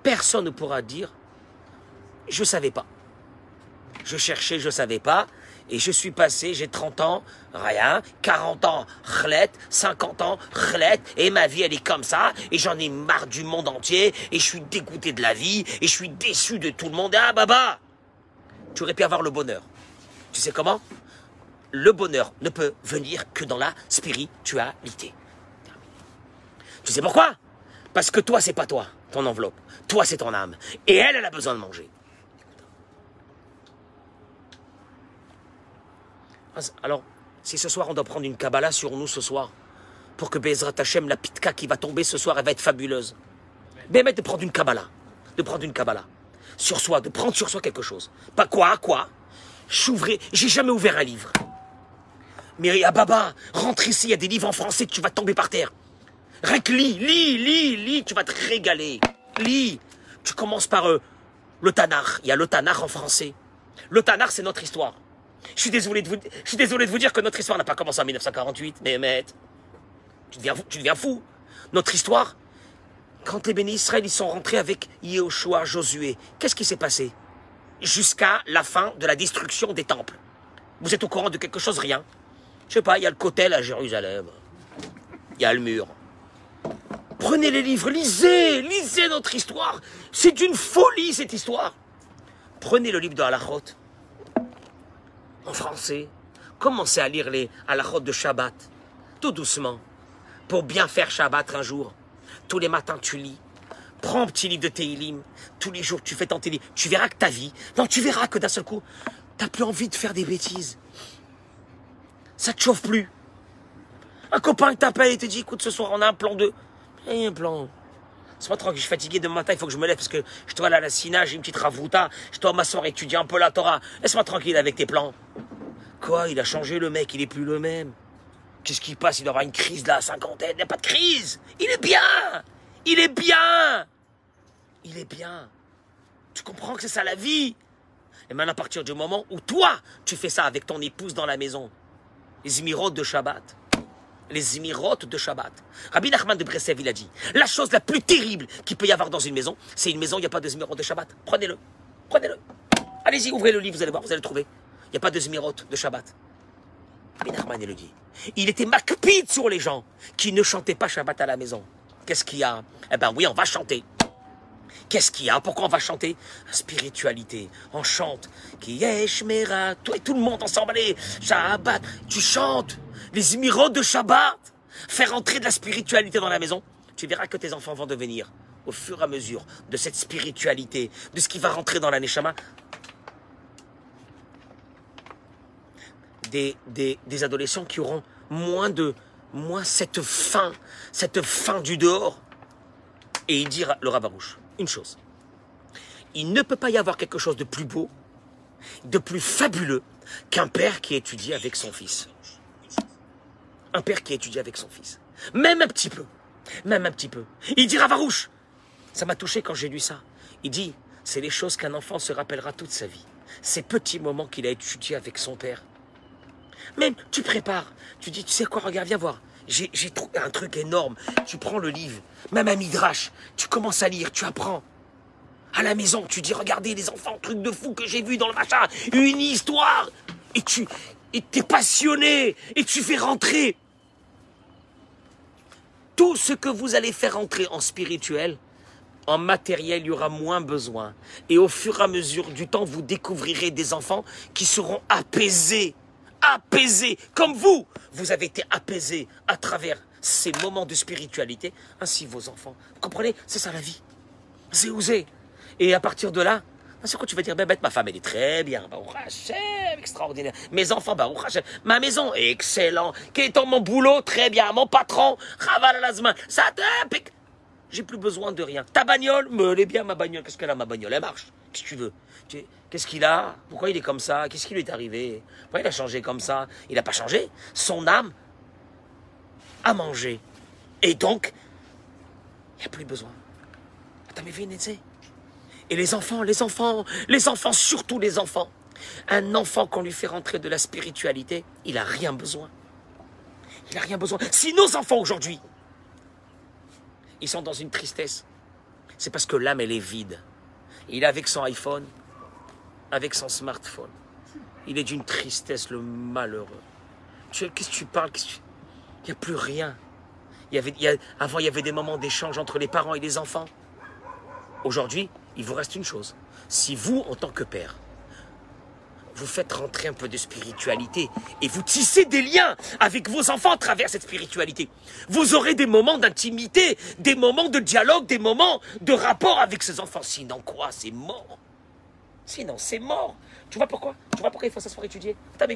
Personne ne pourra dire je ne savais pas. Je cherchais, je ne savais pas. Et je suis passé, j'ai 30 ans, rien, 40 ans, chlet, 50 ans, chlet, et ma vie elle est comme ça, et j'en ai marre du monde entier, et je suis dégoûté de la vie, et je suis déçu de tout le monde. Ah baba Tu aurais pu avoir le bonheur. Tu sais comment? Le bonheur ne peut venir que dans la spiritualité. Tu sais pourquoi? Parce que toi, c'est pas toi, ton enveloppe. Toi, c'est ton âme. Et elle, elle a besoin de manger. Alors, si ce soir on doit prendre une Kabbalah sur nous ce soir, pour que Bezrat Hashem, la pitka qui va tomber ce soir, elle va être fabuleuse. Bémet de prendre une Kabbalah, de prendre une Kabbalah sur soi, de prendre sur soi quelque chose. Pas quoi, quoi j'ai jamais ouvert un livre. Mais à Baba, rentre ici, il y a des livres en français, tu vas tomber par terre. Rien lis, lis, lis, lis, tu vas te régaler. Lis. Tu commences par euh, le Tanar. Il y a le Tanar en français. Le Tanar, c'est notre histoire. Je suis désolé de vous, je suis désolé de vous dire que notre histoire n'a pas commencé en 1948, mais tu deviens, tu deviens fou. Notre histoire, quand les bénis Israël ils sont rentrés avec Yehoshua, Josué, qu'est-ce qui s'est passé? Jusqu'à la fin de la destruction des temples. Vous êtes au courant de quelque chose? Rien. Je sais pas, il y a le Kotel à Jérusalem. Il y a le mur. Prenez les livres, lisez, lisez notre histoire. C'est d'une folie cette histoire. Prenez le livre de Halachot en français. Commencez à lire les halachot de Shabbat, tout doucement, pour bien faire Shabbat un jour. Tous les matins, tu lis. Prends un petit livre de Teilim. Tous les jours, tu fais ton Teilim. Tu verras que ta vie, non, tu verras que d'un seul coup, t'as plus envie de faire des bêtises. Ça te chauffe plus. Un copain t'appelle et te dit, écoute, ce soir, on a un plan de... Eh, un plan. C'est pas tranquille, je suis fatigué demain matin, il faut que je me lève parce que je dois aller à la Sina, j'ai une petite ravouta, je dois m'asseoir étudier un peu la Torah. Laisse-moi tranquille avec tes plans. Quoi, il a changé le mec, il est plus le même. Qu'est-ce qui passe Il avoir une crise là, cinquantaine. Il n'y a pas de crise. Il est bien. Il est bien. Il est bien. Tu comprends que c'est ça la vie. Et maintenant, à partir du moment où toi, tu fais ça avec ton épouse dans la maison, les émirotes de Shabbat, les émirotes de Shabbat. Rabbi Nachman de Bressev, il a dit, la chose la plus terrible qu'il peut y avoir dans une maison, c'est une maison, il n'y a pas de émirotes de Shabbat. Prenez-le. Prenez-le. Allez-y, ouvrez le livre, vous allez voir, vous allez le trouver. Il n'y a pas de émirotes de Shabbat. Rabbi Nachman, il le dit. Il était macpide sur les gens qui ne chantaient pas Shabbat à la maison. Qu'est-ce qu'il y a? Eh ben oui, on va chanter. Qu'est-ce qu'il y a? Pourquoi on va chanter? Spiritualité. On chante. Qui est Shmera Toi et tout le monde ensemble, allez, Shabbat. Tu chantes les émirats de Shabbat. Faire entrer de la spiritualité dans la maison. Tu verras que tes enfants vont devenir, au fur et à mesure de cette spiritualité, de ce qui va rentrer dans la Neshama, des, des, des adolescents qui auront moins de moins cette faim, cette faim du dehors. Et il dit le rabarouche une chose. Il ne peut pas y avoir quelque chose de plus beau, de plus fabuleux qu'un père qui étudie avec son fils. Un père qui étudie avec son fils. Même un petit peu. Même un petit peu. Il dit Ravarouche. Ça m'a touché quand j'ai lu ça. Il dit, c'est les choses qu'un enfant se rappellera toute sa vie. Ces petits moments qu'il a étudiés avec son père. Même, tu prépares. Tu dis, tu sais quoi, regarde, viens voir. J'ai trouvé un truc énorme. Tu prends le livre, même un midrash, tu commences à lire, tu apprends. À la maison, tu dis, regardez les enfants, truc de fou que j'ai vu dans le machin, une histoire. Et tu et t'es passionné, et tu fais rentrer tout ce que vous allez faire entrer en spirituel, en matériel, il y aura moins besoin. Et au fur et à mesure du temps, vous découvrirez des enfants qui seront apaisés. Apaisés. Comme vous, vous avez été apaisés à travers ces moments de spiritualité. Ainsi vos enfants. Vous comprenez? C'est ça la vie. C'est osé. Et à partir de là, c'est quoi tu vas dire, ben, ma femme, elle est très bien, Baruch Hashem, extraordinaire. Mes enfants, Baruch Hashem. Ma maison, excellent. Quel est mon boulot, très bien. Mon patron, Raval. Ça. J'ai plus besoin de rien. Ta bagnole, me elle est bien ma bagnole. Qu'est-ce qu'elle a ma bagnole? Elle marche. Qu'est-ce que tu veux? Qu'est-ce qu'il a? Pourquoi il est comme ça? Qu'est-ce qui lui est arrivé? Pourquoi il a changé comme ça? Il n'a pas changé. Son âme a mangé. Et donc, il n'y a plus besoin. Attends, mais tu Et les enfants, les enfants, les enfants, surtout les enfants. Un enfant qu'on lui fait rentrer de la spiritualité, il n'a rien besoin. Il n'a rien besoin. Si nos enfants aujourd'hui, ils sont dans une tristesse, c'est parce que l'âme, elle est vide. Il est avec son iPhone, avec son smartphone. Il est d'une tristesse, le malheureux. Qu'est-ce que tu parles? Il n'y a plus rien. Avant, il y avait des moments d'échange entre les parents et les enfants. Aujourd'hui, il vous reste une chose. Si vous, en tant que père, vous faites rentrer un peu de spiritualité et vous tissez des liens avec vos enfants à travers cette spiritualité. Vous aurez des moments d'intimité, des moments de dialogue, des moments de rapport avec ces enfants. Sinon quoi? C'est mort. Sinon c'est mort. Tu vois pourquoi? Tu vois pourquoi il faut s'asseoir étudier? T'as mes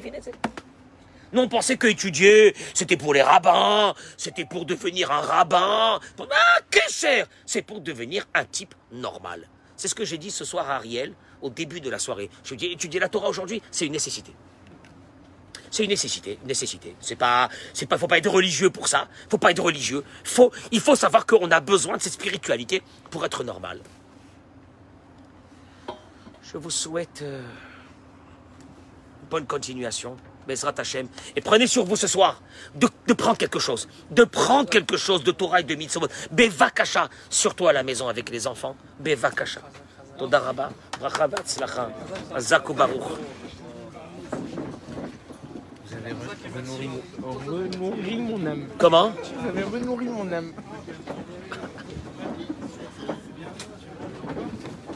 nous, on pensait que étudier, c'était pour les rabbins, c'était pour devenir un rabbin. Ah, que cher C'est pour devenir un type normal. C'est ce que j'ai dit ce soir à Ariel, au début de la soirée. Je lui dit, étudier la Torah aujourd'hui, c'est une nécessité. C'est une nécessité, une nécessité. C'est pas, c'est pas, faut pas être religieux pour ça. Faut pas être religieux. Faut, il faut savoir qu'on a besoin de cette spiritualité pour être normal. Je vous souhaite euh, bonne continuation. Bezrat Hashem. Et prenez sur vous ce soir de, de prendre quelque chose. De prendre quelque chose de Torah et de Mitzvot. Bevakasha. Surtout à la maison avec les enfants. Bevakasha. Toda Rabba. Bracha v'atzlacha. Azaku Baruch. Vous avez renourri mon âme. Comment Vous avez renourri mon âme.